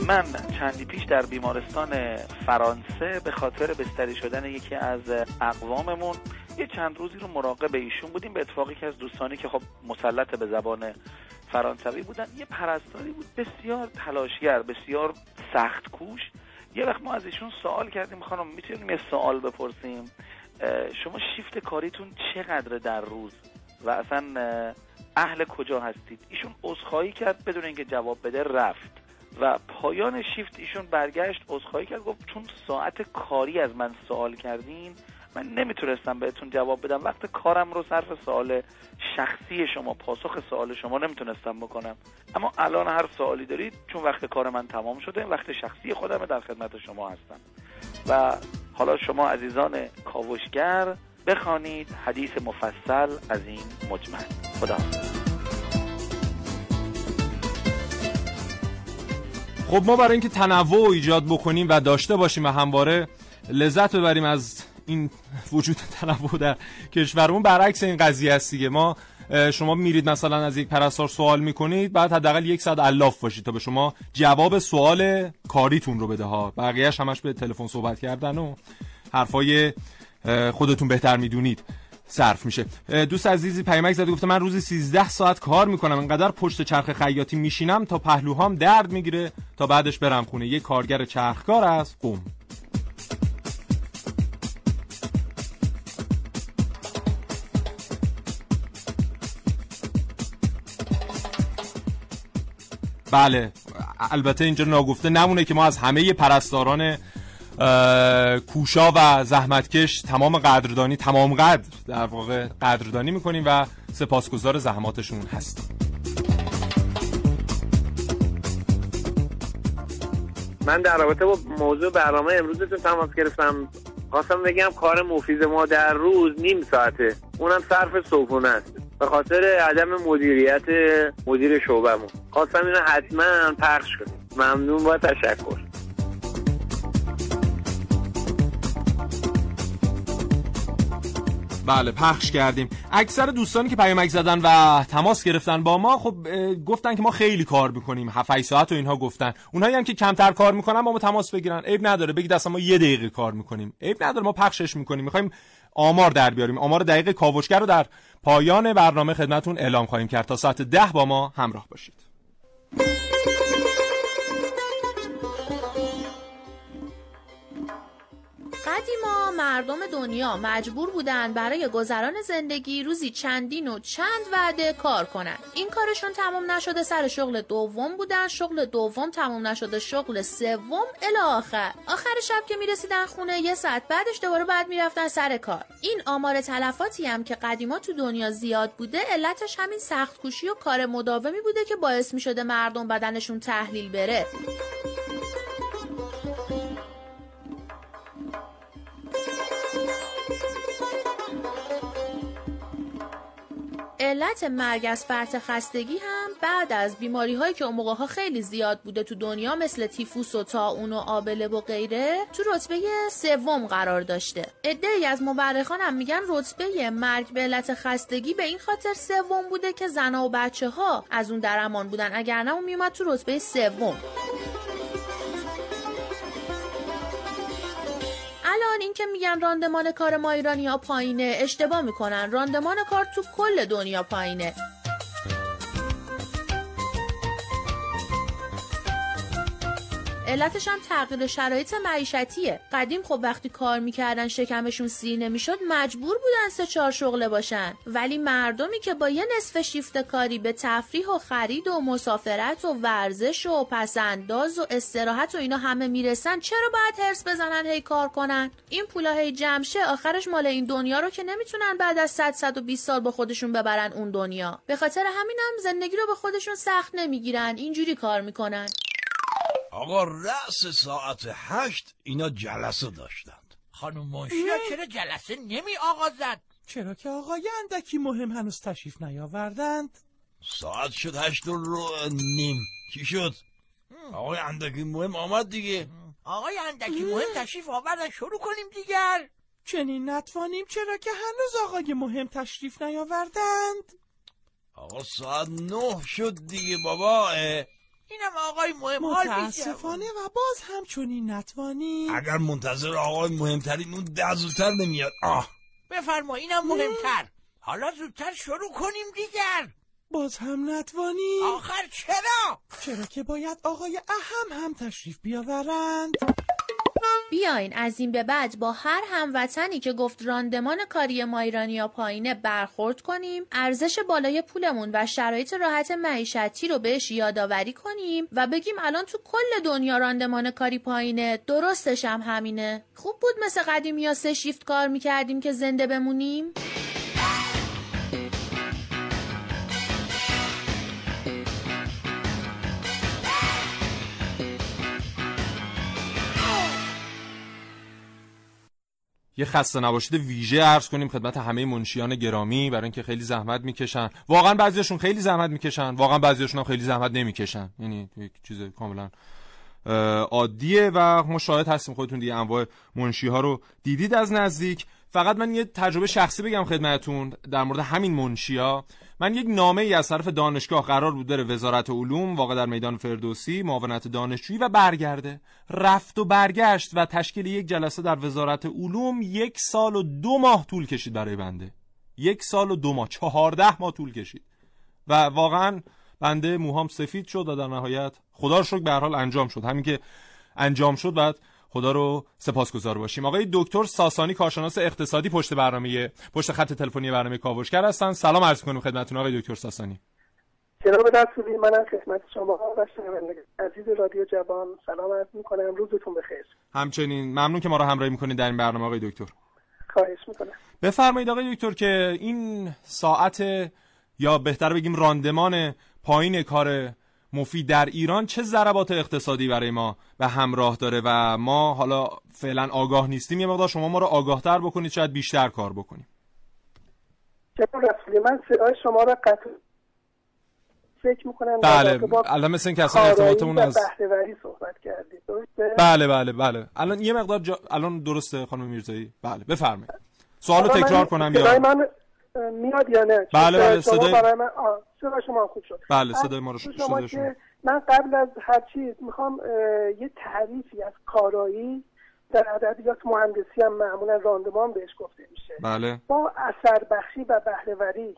من. چندی پیش در بیمارستان فرانسه به خاطر بستری شدن یکی از اقواممون یه چند روزی رو مراقب ایشون بودیم به اتفاقی که از دوستانی که خب مسلط به زبان فرانسوی بودن یه پرستاری بود بسیار تلاشگر بسیار سخت کوش. یه وقت ما از ایشون سوال کردیم خانم می‌تونیم یه سوال بپرسیم؟ شما شیفت کاریتون چقدره در روز؟ و اصلا اهل کجا هستید؟ ایشون عذرخواهی کرد بدون اینکه جواب بده رفت. و پایان شیفت ایشون برگشت عذرخواهی کرد گفت چون ساعت کاری از من سوال کردین من نمی‌تونستم بهتون جواب بدم. وقت کارم رو صرف سوال شخصی شما پاسخ سوال شما نمی‌تونستم بکنم. اما الان هر سوالی دارید چون وقت کار من تمام شده وقت شخصی خودم در خدمت شما هستم. و حالا شما عزیزان کاوشگر بخوانید حدیث مفصل از این مجمل. خدا خب ما برای اینکه تنوع ایجاد بکنیم و داشته باشیم و همواره لذت ببریم از این وجود تنوع در کشورمون برعکس این قضیه است دیگه. ما شما میرید مثلا از یک پرستار سوال می‌کنید بعد حداقل یک ساعت الاف باشید تا به شما جواب سوال کاریتون رو بده. ها بقیهش همش به تلفن صحبت کردن و حرفای خودتون بهتر می‌دونید. صرف میشه. دوست عزیزی پیمک زده گفته من روزی 13 ساعت کار می‌کنم. انقدر پشت چرخ خیاطی میشینم تا پهلوهام درد می‌گیره تا بعدش برم خونه. یه کارگر چرخکار از قوم بله البته اینجا ناگفته نمونه که ما از همه پرستاران کوشا و زحمتکش تمام قدردانی تمام قدر در واقع قدردانی می‌کنیم و سپاسگزار زحماتشون هستیم. من در رابطه با موضوع برنامه امروزتون تماس گرفتم. خواستم بگم کار مفید ما در روز نیم ساعته. اونم صرف صبحونه است. به خاطر عدم مدیریت مدیر شعبمون خواستم اینو حتما پخش کنیم. ممنون با تشکر. بله پخش کردیم. اکثر دوستانی که پیامک زدن و تماس گرفتن با ما خب گفتن که ما خیلی کار می‌کنیم. 7 ساعت و اینها گفتن. اونهایی هم که کمتر کار می‌کنن با ما تماس بگیرن. عیب نداره بگید اصلا ما یه دقیقه کار می‌کنیم. عیب نداره ما پخشش می‌کنیم. می‌خوایم آمار در بیاریم. آمار دقیق کاوشگر رو در پایان برنامه خدمتون اعلام خواهیم کرد. تا ساعت ده با ما همراه باشید. قدیما مردم دنیا مجبور بودن برای گذران زندگی روزی چندین و چند وعده کار کنن. این کارشون تمام نشده سر شغل دوم بودن. شغل دوم تمام نشده شغل سوم الی آخر. آخر شب که می‌رسیدن خونه یه ساعت بعدش دوباره بعد می‌رفتن سر کار. این آمار تلفاتی هم که قدیما تو دنیا زیاد بوده علتش همین سخت کوشی و کار مداومی بوده که باعث می‌شده مردم بدنشون تحلیل بره. علت مرگ از فرط خستگی هم بعد از بیماری هایی که اون موقع ها خیلی زیاد بوده تو دنیا مثل تیفوس و تاون و آبله و غیره تو رتبه سوم قرار داشته. ای از مورخان هم میگن رتبه مرگ به علت خستگی به این خاطر سوم بوده که زنها و بچه ها از اون در امان بودن. اگر نه اون میومد تو رتبه سوم. الان این که میگن راندمان کار ما ایرانی ها پایینه اشتباه می‌کنن. راندمان کار تو کل دنیا پایینه. علتش هم تغییر شرایط معیشتیه. قدیم خب وقتی کار می‌کردن شکمشون سیر نمی‌شد مجبور بودن سه چهار شغله باشن. ولی مردمی که با یه نصف شیفت کاری به تفریح و خرید و مسافرت و ورزش و پسنداز و استراحت و اینا همه می‌رسن چرا باید هرس بزنن هی کار کنن؟ این پولا هی جمشه آخرش مال این دنیا رو که نمی‌تونن بعد از 100 120 سال با خودشون ببرن اون دنیا. به خاطر همینم زندگی رو به خودشون سخت نمی‌گیرن اینجوری کار می‌کنن. آقا رأس ساعت هشت اینا جلسه داشتند. خانم منشیا چرا جلسه نمی آغازد؟ چرا که آقای اندکی مهم هنوز تشریف نیاوردند. ساعت شد هشت رو نیم. کی شد؟ آقای اندکی مهم آمد دیگه. آقای اندکی مهم تشریف آوردن. شروع کنیم دیگر. چنین نتوانیم چرا که هنوز آقای مهم تشریف نیاوردند. آقا ساعت نه شد دیگه بابا. اینم آقای مهم متاسفانه و باز هم چنین نتوانی اگر منتظر آقای مهمترین اون ده زودتر نمیاد. آه. بفرما اینم مهمتر. حالا زودتر شروع کنیم دیگر. باز هم نتوانی آخر چرا؟ چرا که باید آقای اهم هم تشریف بیاورند. بیاین از این به بعد با هر هموطنی که گفت راندمان کاری ما ایرانیا پایینه برخورد کنیم ارزش بالای پولمون و شرایط راحت معیشتی رو بهش یادآوری کنیم و بگیم الان تو کل دنیا راندمان کاری پایینه درستش هم همینه. خوب بود مثل قدیمی یا سه شیفت کار می‌کردیم که زنده بمونیم؟ یه خسته نباشید ویژه عرض کنیم خدمت همه منشیان گرامی برای اینکه خیلی زحمت می‌کشن. واقعا بعضیشون خیلی زحمت می‌کشن. واقعا بعضیشون هم خیلی زحمت نمی‌کشن. یعنی یک چیز کاملا عادیه و ما شاهد هستیم خودتون دیگه انواع منشی ها رو دیدید از نزدیک. فقط من یه تجربه شخصی بگم خدمتون در مورد همین منشیا من یک نامه ای از طرف دانشگاه قرار بود بره وزارت علوم واقع در میدان فردوسی معاونت دانشجویی و برگرده. رفت و برگشت و تشکیل یک جلسه در وزارت علوم یک سال و دو ماه طول کشید برای بنده. یک سال و دو ماه چهارده ماه طول کشید. و واقعا بنده موهام سفید شد و در نهایت خدا رو شکر به حال انجام شد. همین که انجام شد بعد خدا رو سپاسگزار باشیم. آقای دکتر ساسانی کارشناس اقتصادی پشت برنامه پشت خط تلفنی برنامه کاوشگر هستن. سلام عرض کنیم خدمتتون آقای دکتر ساسانی. جناب رسولی منم خدمت شما و عزیز رادیو جوان. سلام عرض می‌کنم. روزتون بخیر. همچنین ممنون که ما رو همراهی می‌کنید در این برنامه آقای دکتر. خواهش می‌کنم. بفرمایید آقای دکتر که این ساعت یا بهتر بگیم راندمان پایین کار مفید در ایران چه ضربات اقتصادی برای ما به همراه داره و ما حالا فعلا آگاه نیستیم. یه مقدار شما ما رو آگاهتر بکنید شاید بیشتر کار بکنیم. رسولی من صدای شما رو قطع فکر می‌کنم بله الان مثل اینکه اصلا ارتباطمون از بهرهوری صحبت کردید بله بله بله. الان یه مقدار جا... الان درسته خانم میرزایی؟ بله بفرمایید. سوالو حالا من- تکرار کنم یا من میاد یا نه؟ بله، بله، شما صدای- برای من آه، صدای شما خوب شد. بله، صدای ما رو شما که شما. من قبل از هر چیز می‌خوام یه تعریفی از کارایی در ادبیات مهندسی هم معمولا راندمان بهش گفته میشه. بله. با اثر بخشی و بهرهوری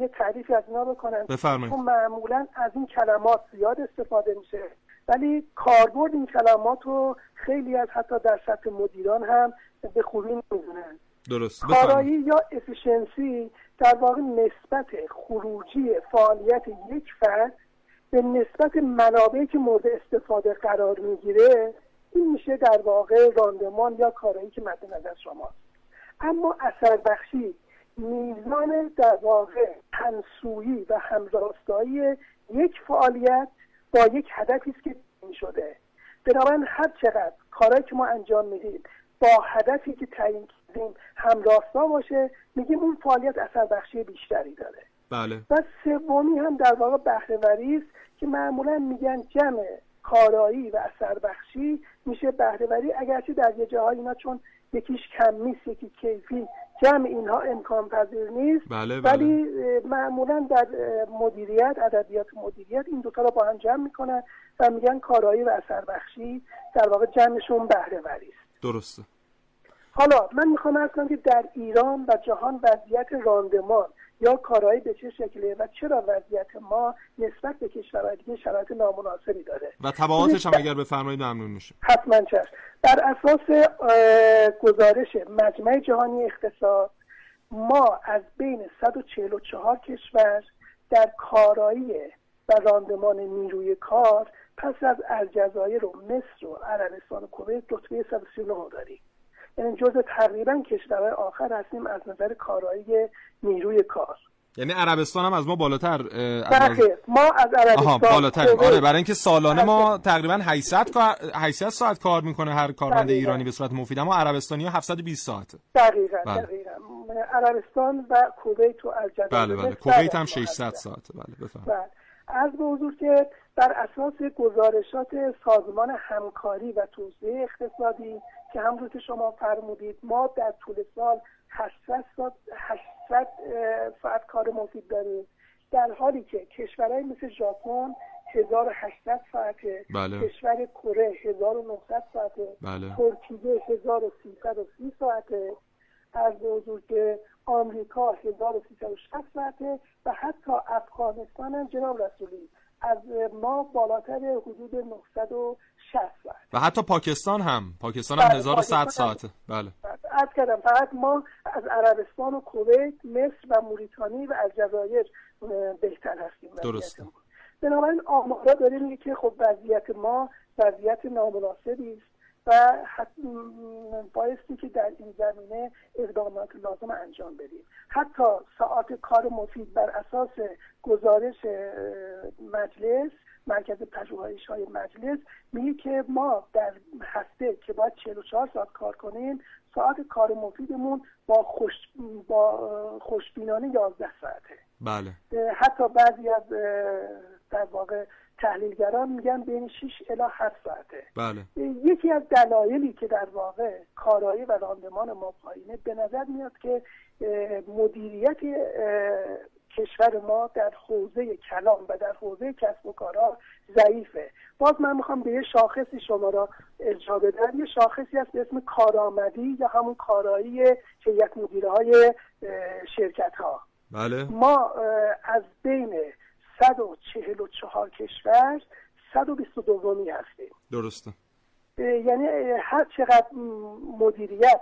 یه تعریفی از اینا بکنم. بفرمایید. چون معمولا از این کلمات زیاد استفاده میشه. ولی کاربرد این کلمات رو خیلی از حتی در سطح مدیران هم به خوبی نمی‌دونن. درست. کارایی یا افیشنسی در واقع نسبت خروجی فعالیت یک فرد به نسبت منابعی که مورد استفاده قرار می‌گیره این میشه در واقع راندمان یا کارایی که مد نظر شماست. اما اثر بخشی میزان در واقع همسویی و همراستایی یک فعالیت با یک هدفی است که تعیین شده. بنابراین هر چقدر کارهایی که ما انجام میدیم با هدفی که تعیین کردیم همراستا باشه میگیم اون فعالیت اثر بخشی بیشتری داره. بله. و سومی هم در واقع بهرهوری است که معمولا میگن جمع کارایی و اثر بخشی میشه بهرهوری. اگرچه در یه جاهای اینا چون یکیش کم نیست یکی کیفی جمع اینها امکان پذیر نیست. بله، بله. ولی معمولا در مدیریت ادبیات مدیریت این دوتا رو با هم جمع می‌کنن و میگن کارایی و اثر بخشی در واقع جمعشون بهرهوری است. درسته. حالا من می‌خوام ارز کنم که در ایران و جهان وضعیت راندمان یا کارایی به چه شکله و چرا وضعیت ما نسبت به کشورهای دیگه شرایط نامناسبی داره؟ و تبعاتش هم اگر بفرمایید ممنون میشه حتما چشم. بر اساس گزارش مجمع جهانی اقتصاد ما از بین 144 کشور در کارایی و راندمان نیروی کار پس از الجزایر و مصر و عربستان و کویت رتبه 139 داریم. یعنی جز تقریبا کشورهای آخر هستیم از نظر کارایی نیروی کار. یعنی عربستان هم از ما بالاتر از بخیر ما از عربستان آها بالاتریم کویت، آره برای اینکه سالانه ما تقریبا 800 کار 800 ساعت کار می‌کنه هر کارمند دقیقاً. ایرانی به صورت مفید. اما عربستانی ها 720 ساعته دقیقا بله. دقیقا. عربستان و کویت و الجزایر بله بله. کویت هم از ما 600 هستن. ساعته بله بفرمایید. بله. از به حضور که بر اساس گزارشات سازمان همکاری و توسعه اقتصادی که همونطور که شما فرمودید ما در طول سال 800 ساعت 800 اه، ساعت کار مفید داریم در حالی که کشورهای مثل ژاپن 1800 ساعته بله. کشور کره 1900 ساعته بله. ترکیه 1330 ساعته از حضور که آمریکا 1360 ساعته و حتی افغانستان هم جناب رسولی از ما بالاتر حدود 960 ساعت. و حتی پاکستان هم. پاکستان هم بله، 1100 پاکستان هم. ساعته. بله. از کردم فقط ما از عربستان و کویت مصر و موریتانی و الجزایر اه، بهتر هستیم درسته. بنابراین آمارا داره میگه که خب وضعیت ما وضعیت نامناسبی است. و بایستی که در این زمینه اقدامات لازم انجام بدیم. حتی ساعت کار مفید بر اساس گزارش مجلس مرکز پژوهش های مجلس میگه که ما در هفته که باید 44 ساعت کار کنیم ساعت کار مفیدمون با خوش با خوشبینانه 11 ساعته. بله. حتی بعضی از در واقع تحلیلگران میگن بین 6 الی 7 ساعته. بله. یکی از دلایلی که در واقع کارایی و راندمان ما پایینه به نظر میاد که مدیریت کشور ما در حوزه کلام و در حوزه کسب و کارها ضعیفه. باز من می‌خوام به یه شاخصی شما را ارجاع بدم. یه شاخصی هست به اسم کارآمدی یا همون کارایی هیئت مدیره های شرکت ها بله. ما از بین 144 کشور 122 هستیم. درسته. یعنی هر چقدر مدیریت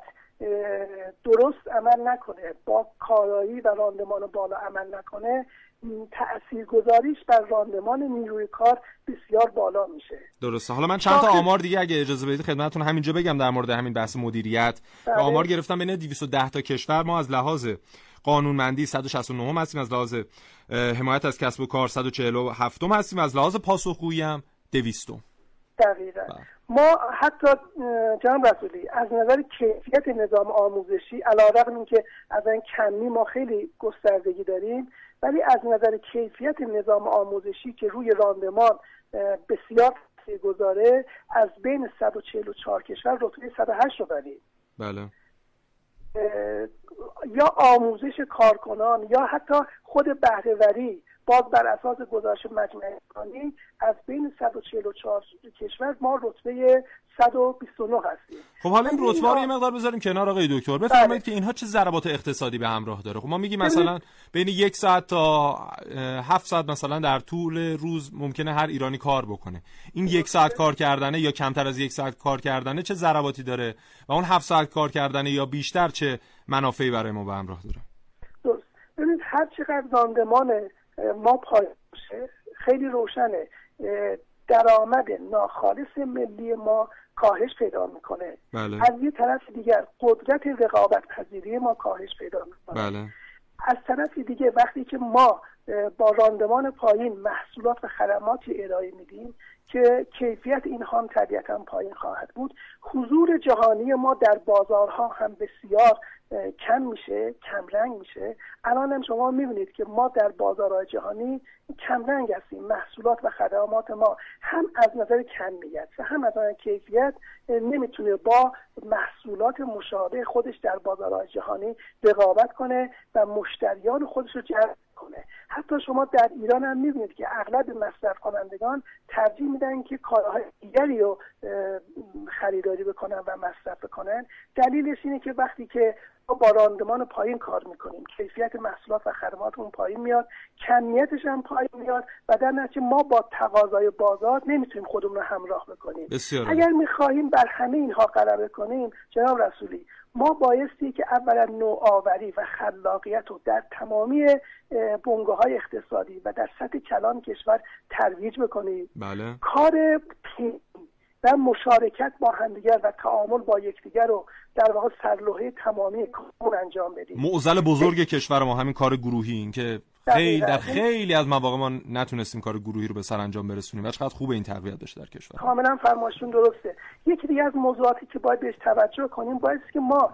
درست عمل نکنه با کارایی و راندمان بالا عمل نکنه تأثیر گذاریش بر راندمان نیروی کار بسیار بالا میشه. درسته. حالا من چند تا آمار دیگه اگه اجازه بدید خدمتتون همینجا بگم در مورد همین بحث مدیریت. بله. آمار گرفتم بین 210 تا کشور ما از لحاظ قانونمندی 169 هستیم از لحاظ حمایت از کسب و کار 147 هستیم از لحاظ پاسخگویی هم 200 دقیقا. ما حتی جناب رسولی از نظر کیفیت نظام آموزشی علیرغم اینکه از این کمی ما خیلی گستردگی داریم ولی از نظر کیفیت نظام آموزشی که روی راندمان بسیار گذاره از بین 144 کشور رتبه 108 رو داریم بله. یا آموزش کارکنان یا حتی خود بهرهوری باز بر اساس گزارش مجمع انسانی از بین 144 کشور ما رتبه 129 هستیم. خب حالا این رتبه رو یه مقدار بذاریم کنار آقای دکتر. بفرمایید بله. که اینها چه ضربات اقتصادی به همراه داره؟ خب ما میگیم مثلا بین یک ساعت تا هفت ساعت مثلا در طول روز ممکنه هر ایرانی کار بکنه. این یک ساعت کار کردنه یا کمتر از یک ساعت کار کردنه چه ضرباتی داره؟ و اون هفت ساعت کار کردنه یا بیشتر چه منافعی برای ما به همراه داره؟ درست. ببینید هر چقدر راندمان اه، ما پایین باشه خیلی روشنه. درآمد ناخالص ملی ما کاهش پیدا می‌کنه. بله. از یه طرف دیگر قدرت رقابت پذیری ما کاهش پیدا می‌کنه. بله. از طرف دیگه وقتی که ما با راندمان پایین محصولات و خدماتی ارائه میدیم که کیفیت اینها هم طبیعتا پایین خواهد بود. حضور جهانی ما در بازارها هم بسیار کم میشه کمرنگ میشه. الان هم شما می‌بینید که ما در بازارهای جهانی کمرنگ هستیم. محصولات و خدمات ما هم از نظر کمیت و هم از نظر کیفیت نمی‌تونه با محصولات مشابه خودش در بازارهای جهانی رقابت کنه و مشتریان خودش رو جلب کنه حتی شما در ایران هم می‌بینید که اغلب مصرف کنندگان ترجیح میدن که کالاهای دیگری رو خریداری بکنن و مصرف بکنن. دلیلش اینه که وقتی که ما با راندمان پایین کار می‌کنیم کیفیت محصولات و خدماتمون پایین میاد کمیتش هم پایین میاد و در نتیجه ما با تقاضای بازار نمی‌تونیم خودمون رو همراه بکنیم. بسیار عالی. اگر می‌خواهیم بر همه اینها غلبه کنیم جناب رسولی ما بایستی که اولا نوآوری و خلاقیت رو در تمامی بنگاه های اقتصادی و در سطح کلان کشور ترویج بکنیم. بله. کار تیم و مشارکت با همدیگر و تعامل با یکدیگر رو در واقع سرلوحه تمامی کارمون انجام بدیم. معضل بزرگ کشور ما همین کار گروهی این که خیلی در خیلی از مواقع ما نتونستیم کار گروهی رو به سر انجام برسونیم. و چقدر خوب این تقویت داشته در کشور. کاملا فرمایشتون درسته. یکی دیگه از موضوعاتی که باید بهش توجه کنیم باید که ما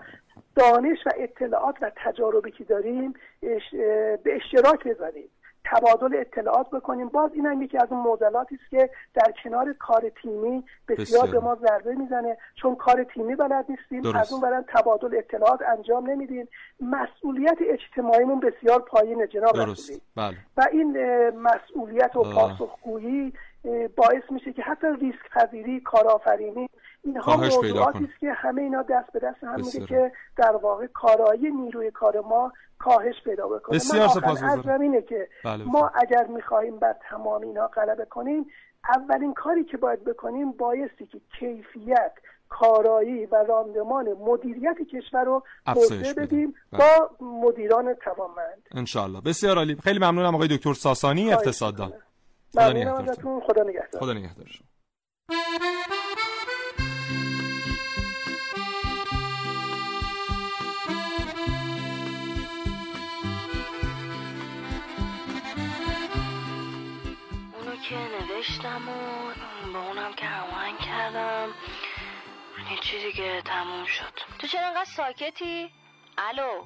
دانش و اطلاعات و تجاربی که داریم به اشتراک بذاریم. تبادل اطلاعات بکنیم باز این هم یکی از اون معضلاتی است که در کنار کار تیمی بسیار بسیار. به ما ضربه می‌زنه چون کار تیمی بلد نیستیم درست. از اون برن تبادل اطلاعات انجام نمیدیم مسئولیت اجتماعیمون بسیار پایینه جناب درست بله و این مسئولیت و آه. پاسخگویی باعث میشه که حتی ریسک پذیری کارآفرینی اینها موضوعاتی. است که همه اینا دست به دست هم میده. که در واقع کارایی نیروی کار ما کاهش پیدا بکنه بسیار. عرضم اینه که بله، ما اگر می‌خواهیم بر تمام اینا غلبه کنیم اولین کاری که باید بکنیم بایستی که کیفیت کارایی و راندمان مدیریت کشور رو افزایش توسعه بدیم. بدیم بله. با مدیران توانمند انشالله بسیار عالی خیلی ممنونم آقای دکتر ساسانی اقتصاددان خدا نگهدارتون. خدا نگهدار خدا نگهدار شما. اونو که نوشتم و با اونم که هماهنگ کردم هیچی دیگه تموم شد تو چرا انقدر ساکتی؟ الو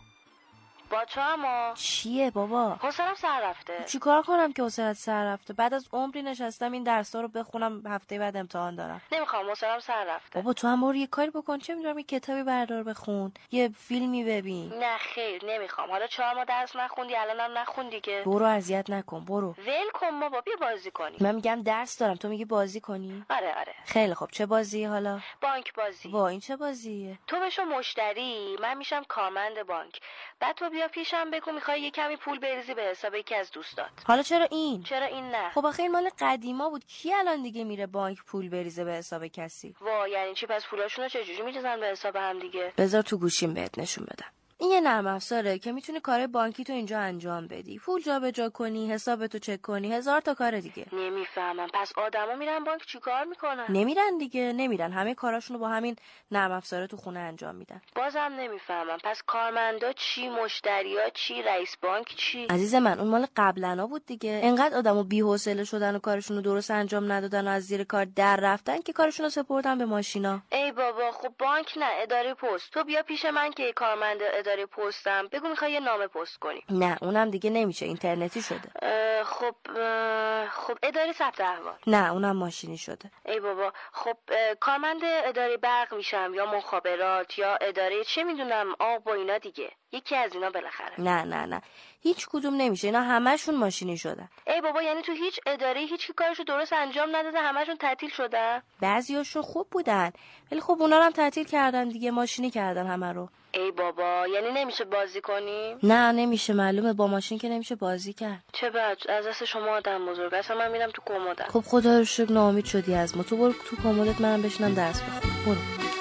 با تو اما چیه بابا؟ حسنم سر رفته. چیکار کنم که حوصلت سر رفته؟ بعد از عمری نشستم این درسا رو بخونم هفته بعد امتحان دارم. نمی‌خوام حسنم سر رفته. بابا تو هم برو یه کاری بکن چه می‌دونم یه کتابی بردار بخون یه فیلمی ببین. نه خیر نمی‌خوام. حالا چهار ما درس نخوندی الانم نخون دیگه برو اذیت نکن برو. ول کن بابا بیا بازی کنیم من میگم درس دارم تو میگی بازی کنی؟ آره آره. خیلی خب چه بازی حالا؟ بانک بازی. وا این چه بازیه؟ تو بشو مشتری من میشم کارمند بانک. بعد تو بیا پیشم بگو می‌خوای یه کمی پول بریزی به حساب یکی از دوستات. حالا چرا این؟ چرا این نه؟ خب آخه این مال قدیما بود. کی الان دیگه میره بانک پول بریزه به حساب کسی؟ وا یعنی چی؟ پس پولاشونو چجوری میریزن به حساب هم دیگه؟ بذار تو گوشیم بهت نشون بدم. این یه نرم افزاره که می‌تونی کار بانکی تو اینجا انجام بدی. پول جابجا کنی حسابتو چک کنی هزار تا کار دیگه. نمی‌فهمم. پس آدما میرن بانک چیکار می‌کنن؟ نمیرن دیگه نمیرن. همه کاراشونو با همین نرم افزاره تو خونه انجام میدن. بازم نمی‌فهمم. پس کارمندا چی؟ مشتریا چی؟ رئیس بانک چی؟ عزیز من اون مال قبلنا بود دیگه. انقدر آدمو بی‌حوصله شدن و کارشونو درست انجام ندادن و از زیر کار در رفتن که کارشونو سپردن به ماشینا. ای بابا خب بانک نه اداره پست. تو بیا پیش من که کارمند اداره پستم؟ بگو می‌خوای یه نامه پست کنی. نه اونم دیگه نمیشه اینترنتی شده. اه، خب اه، خب اداره ثبت احوال. نه اونم ماشینی شده. ای بابا خب کارمند اداره برق میشم یا مخابرات یا اداره چه می‌دونم آب و اینا دیگه. یکی از اینا بالاخره. نه نه نه. هیچ کدوم نمیشه. اینا همشون ماشینی شدن ای بابا یعنی تو هیچ اداره هیچ کی کارشو درست انجام نداده همشون تعطیل شدن بعضیاشون خوب بودن. ولی خب اونا رو هم تعطیل کردن دیگه ماشینی کردن همه رو. ای بابا یعنی نمیشه بازی کنیم نه نمیشه. معلومه با ماشین که نمیشه بازی کرد. چه بد. از دست شما آدم بزرگ. اصلا من میرم تو کمدم. خب خدا رو شکر ناامید شدی از ما. تو برو تو کمدت منم بشینم درس بخونم. برو.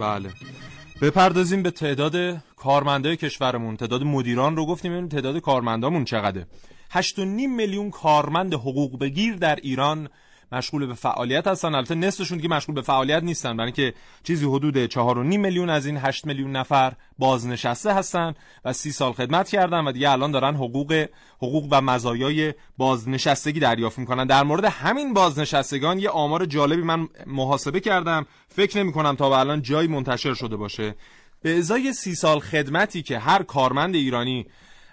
بله. بپردازیم به تعداد کارمندای کشورمون. تعداد مدیران رو گفتیم ببینیم تعداد کارمندامون چقدره. 8.5 میلیون کارمند حقوق بگیر در ایران مشغول به فعالیت هستن. البته نصفشون دیگه مشغول به فعالیت نیستن. برای اینکه چیزی حدود 4.5 میلیون از این 8 میلیون نفر بازنشسته هستن و 30 سال خدمت کردن و دیگه الان دارن حقوق حقوق و مزایای بازنشستگی دریافت می‌کنن. در مورد همین بازنشستگان یه آمار جالبی من محاسبه کردم. فکر نمی کنم تا به الان جایی منتشر شده باشه. به ازای سی سال خدمتی که هر کارمند ایرانی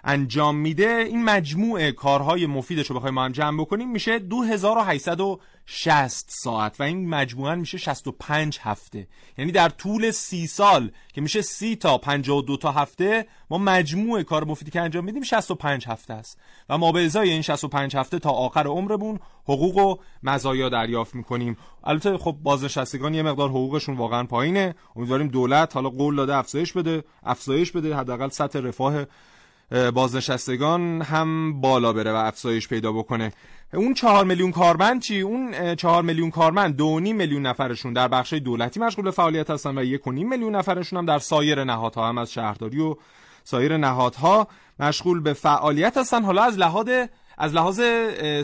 انجام میده این مجموع کارهای مفیدش رو بخوایم ما هم جمع بکنیم میشه 2860 ساعت و این مجموعا میشه 65 هفته. یعنی در طول 30 سال که میشه 30 تا 52 تا هفته ما مجموع کار مفیدی که انجام میدیم 65 هفته است. و ما به ازای این 65 هفته تا آخر عمرمون حقوق و مزایا دریافت می‌کنیم. البته خب بازنشستگان یه مقدار حقوقشون واقعا پایینه. امیدواریم دولت حالا قول داده افزایش بده افزایش بده حداقل سطح رفاه بازنشستگان هم بالا بره و افزایش پیدا بکنه. اون چهار میلیون کارمند چی؟ اون چهار میلیون کارمند دو نیم میلیون نفرشون در بخش دولتی مشغول فعالیت هستن و یک و نیم میلیون نفرشون هم در سایر نهادها هم از شهرداری و سایر نهادها مشغول به فعالیت هستن. حالا از لحاظ از لحاظ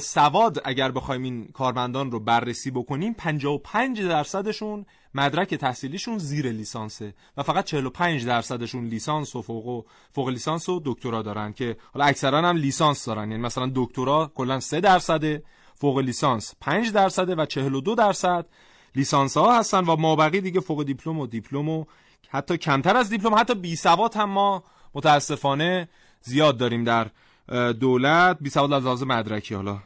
سواد اگر بخوایم این کارمندان رو بررسی بکنیم 55 درصدشون مدرک تحصیلیشون زیر لیسانسه و فقط 45 درصدشون لیسانس و فوق و فوق لیسانس و دکترا دارن که حالا اکثرا هم لیسانس دارن. یعنی مثلا دکترا کلا 3 درصده فوق لیسانس 5 درصده و 42 درصد. لیسانس ها هستن و مابقی دیگه فوق دیپلم و دیپلم و حتی کمتر از دیپلم. حتی بی سواد هم ما متاسفانه زیاد داریم در دولت بی سواد از لحاظ مدرکی حالا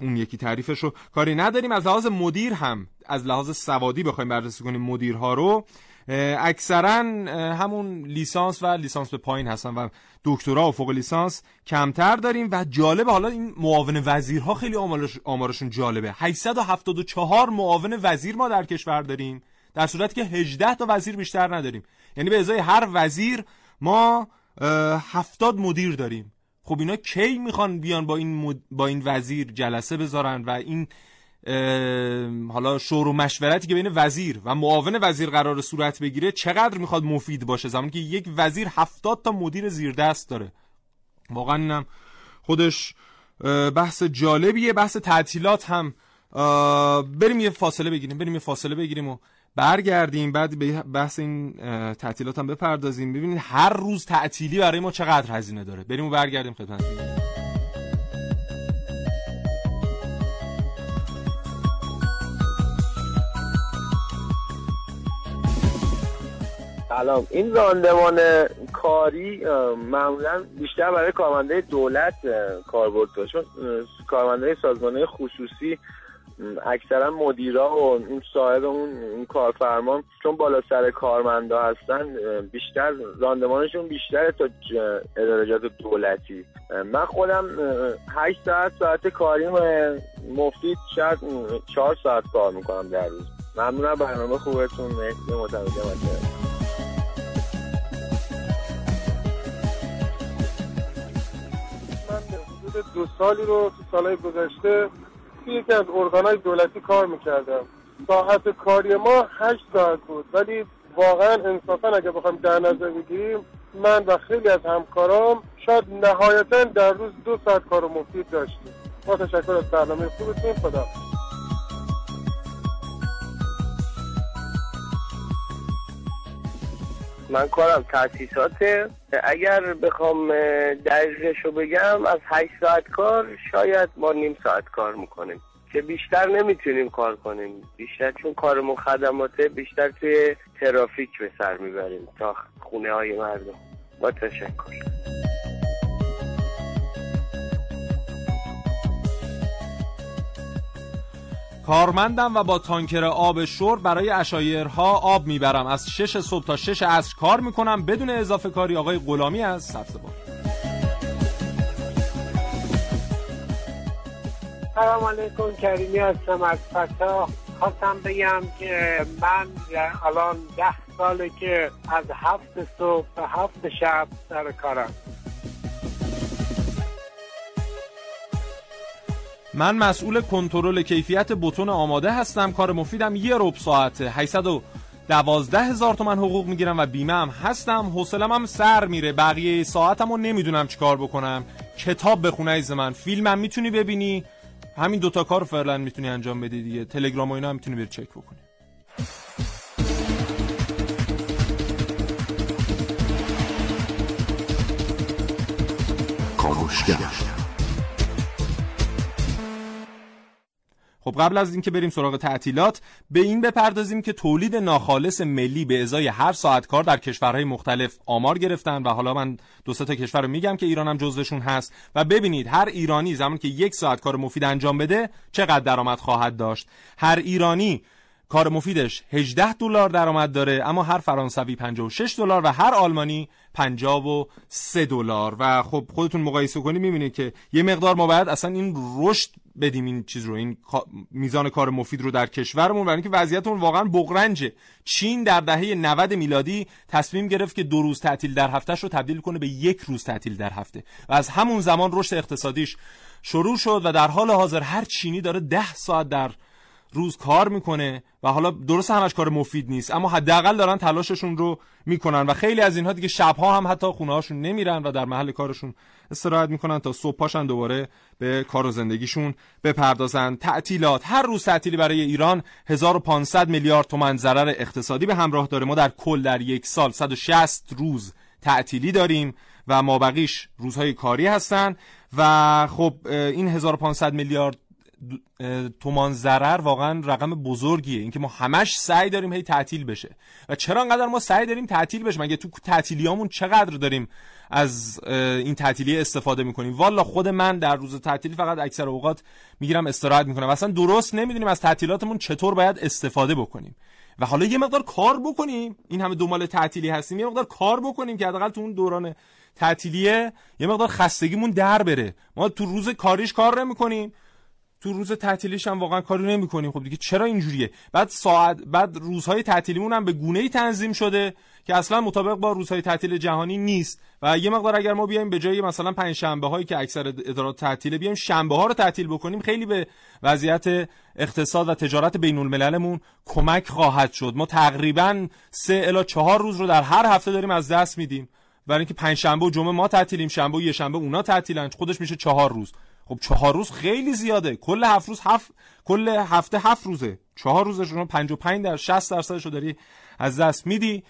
اون یکی تعریفش رو. کاری نداریم از لحاظ مدیر هم از لحاظ سوادی بخوایم بررسی کنیم مدیرها رو. اکثرا همون لیسانس و لیسانس به پایین هستن و دکترا و فوق لیسانس کمتر داریم و جالبه حالا این معاون وزیرها خیلی آمارش آمارشون جالبه. 874 معاون وزیر ما در کشور داریم در صورتی که 18 تا وزیر بیشتر نداریم. یعنی به ازای هر وزیر ما 70 مدیر داریم. خب اینا کی می‌خوان بیان با این مد... با این وزیر جلسه بذارن و این حالا شور و مشورتی که بین وزیر و معاون وزیر قرار صورت بگیره چقدر می‌خواد مفید باشه؟ زمانی که یک وزیر هفتاد تا مدیر زیر دست داره. واقعا اینم خودش بحث جالبیه بحث تعطیلات هم بریم یه فاصله بگیریم بریم یه فاصله بگیریم و برگردیم بعد به بحث این تعطیلات هم بپردازیم. ببینید هر روز تعطیلی برای ما چقدر هزینه داره. بریم و برگردیم خدمت. سلام. این راندمان کاری معمولا بیشتر برای کارمنده دولت کاربرد داشت. چون کارمنده سازمانه خصوصی اکثرا مدیرا و اون صاحب اون کارفرمان چون بالا سر کارمندا هستن بیشتر راندمانشون بیشتره تا ادارجات دولتی. من خودم 8 ساعت ساعت کاریم مفید شاید 4 ساعت کار می‌کنم در روز. ممنونم برنامه خوبتون. مرسی. متوجه دو سالی رو تو سالهای گذشته توی یکی از ارگانهای دولتی کار می‌کردم ساعت کاری ما هشت ساعت بود. ولی واقعا انصافا اگه بخوام در نظر بگیریم من و خیلی از همکارام شاید نهایتا در روز دو ساعت کار مفید داشتیم. با تشکر از برنامه خوبتون خدا من کارم تاسیساته اگر بخوام دقیقش رو بگم از هشت ساعت کار شاید ما نیم ساعت کار می‌کنیم. که بیشتر نمی‌تونیم کار کنیم. بیشتر چون کارمون خدماته بیشتر توی ترافیک به سر می‌بریم. تا خونه های مردم. با تشکر. کارمندم و با تانکر آب شور برای اشایرها آب می‌برم. از شش صبح تا شش عصر کار می‌کنم. بدون اضافه کاری آقای غلامی از سبزوار سلام علیکم کریمی هستم. از فتا خواستم بگم که من الان ده ساله که از هفت صبح تا هفت شب سر کارم. من مسئول کنترل کیفیت بتون آماده هستم. کار مفیدم یه رب ساعته. 812 هزار تومن حقوق می‌گیرم و بیمه هم هستم. حوصلم هم سر میره. بقیه ساعتم رو نمی‌دونم چیکار بکنم. کتاب بخونه از من. فیلمم می‌تونی ببینی. همین دوتا کار فعلا می‌تونی انجام بدی دیگه. تلگرام و اینا هم می‌تونی بری چک بکنی. خب قبل از اینکه بریم سراغ تعطیلات به این بپردازیم که تولید ناخالص ملی به ازای هر ساعت کار در کشورهای مختلف آمار گرفتن و حالا من دو تا کشور رو میگم که ایرانم جزوشون هست و ببینید هر ایرانی زمان که یک ساعت کار مفید انجام بده چقدر درآمد خواهد داشت. هر ایرانی کار مفیدش 18 دلار درآمد داره اما هر فرانسوی 56 دلار و هر آلمانی 53 دلار. و خب خودتون مقایسه کنید می‌بینید که یه مقدار ما باید اصلا این رشد بدیم این چیز رو این میزان کار مفید رو در کشورمون. و اینکه وضعیتمون واقعا بغرنجه. چین در دهه 90 میلادی تصمیم گرفت که دو روز تعطیل در هفتهش رو تبدیل کنه به یک روز تعطیل در هفته. و از همون زمان رشد اقتصادیش شروع شد و در حال حاضر هر چینی داره ده ساعت در روز کار می‌کنه و حالا درست همش کار مفید نیست اما حداقل دارن تلاششون رو می‌کنن و خیلی از اینها دیگه شبها هم حتی خونه هاشون نمیرن و در محل کارشون استراحت می‌کنن تا صبح پاشن دوباره به کار و زندگیشون بپردازن. تعطیلات هر روز تعطیلی برای ایران 1500 میلیارد تومن ضرر اقتصادی به همراه داره. ما در کل در یک سال 160 روز تعطیلی داریم و مابقیش روزهای کاری هستن و خب این 1500 میلیارد تومان ضرر واقعا رقم بزرگیه. اینکه ما همش سعی داریم هی تعطیل بشه. و چرا انقدر ما سعی داریم تعطیل بشه؟ مگه تو تعطیلیامون چقدر داریم از این تعطیلی استفاده می‌کنیم؟ والا خود من در روز تعطیلی فقط اکثر اوقات می‌گیرم استراحت می‌کنم. اصلا درست نمی‌دونیم از تعطیلاتمون چطور باید استفاده بکنیم. و حالا یه مقدار کار بکنیم. این همه دنبال تعطیلی هستیم. یه مقدار کار بکنیم که حداقل تو اون دوران تعطیلیه یه مقدار خستگیمون در بره. ما تو روز کاریش کار نمی‌کنیم. تو روز تعطیلیش هم واقعا کاری نمی‌کنیم. خب دیگه چرا اینجوریه؟ بعد ساعت بعد روزهای تعطیلیمون هم به گونه ای تنظیم شده که اصلا مطابق با روزهای تعطیل جهانی نیست. و یه مقدار اگر ما بیایم به جای مثلا پنج شنبه هایی که اکثر ادارات تعطیل بیایم شنبه ها رو تعطیل بکنیم خیلی به وضعیت اقتصاد و تجارت بین المللمون کمک خواهد شد. ما تقریبا سه الی چهار روز رو در هر هفته داریم از دست میدیم. برای اینکه پنج شنبه و جمعه ما تعطیلیم شنبه و یه شنبه اونا تعطیلن. خودش میشه چهار روز. خب چهار روز خیلی زیاده. کل هفت روز هفت کل هفته هفت روزه. چهار روزش رو 55 در 60 درصدش رو داری از دست میدی.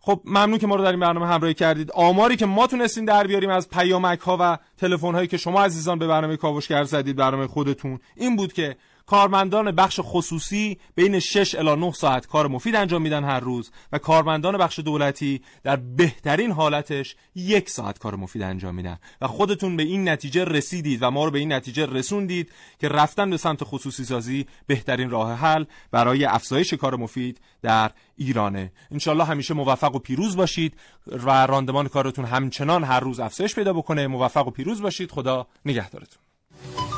خب ممنون که ما رو در این برنامه همراهی کردید. آماری که ما تونستیم در بیاریم از پیامک ها و تلفن هایی که شما عزیزان به برنامه کاوشگر زدید برنامه خودتون. این بود که کارمندان بخش خصوصی بین 6 الی 9 ساعت کار مفید انجام میدن هر روز و کارمندان بخش دولتی در بهترین حالتش یک ساعت کار مفید انجام میدن. و خودتون به این نتیجه رسیدید و ما رو به این نتیجه رسوندید که رفتن به سمت خصوصی سازی بهترین راه حل برای افزایش کار مفید در ایرانه. انشالله همیشه موفق و پیروز باشید و راندمان کارتون همچنان هر روز افزایش پیدا بکنه. موفق و پیروز باشید. خدا نگهدارتون.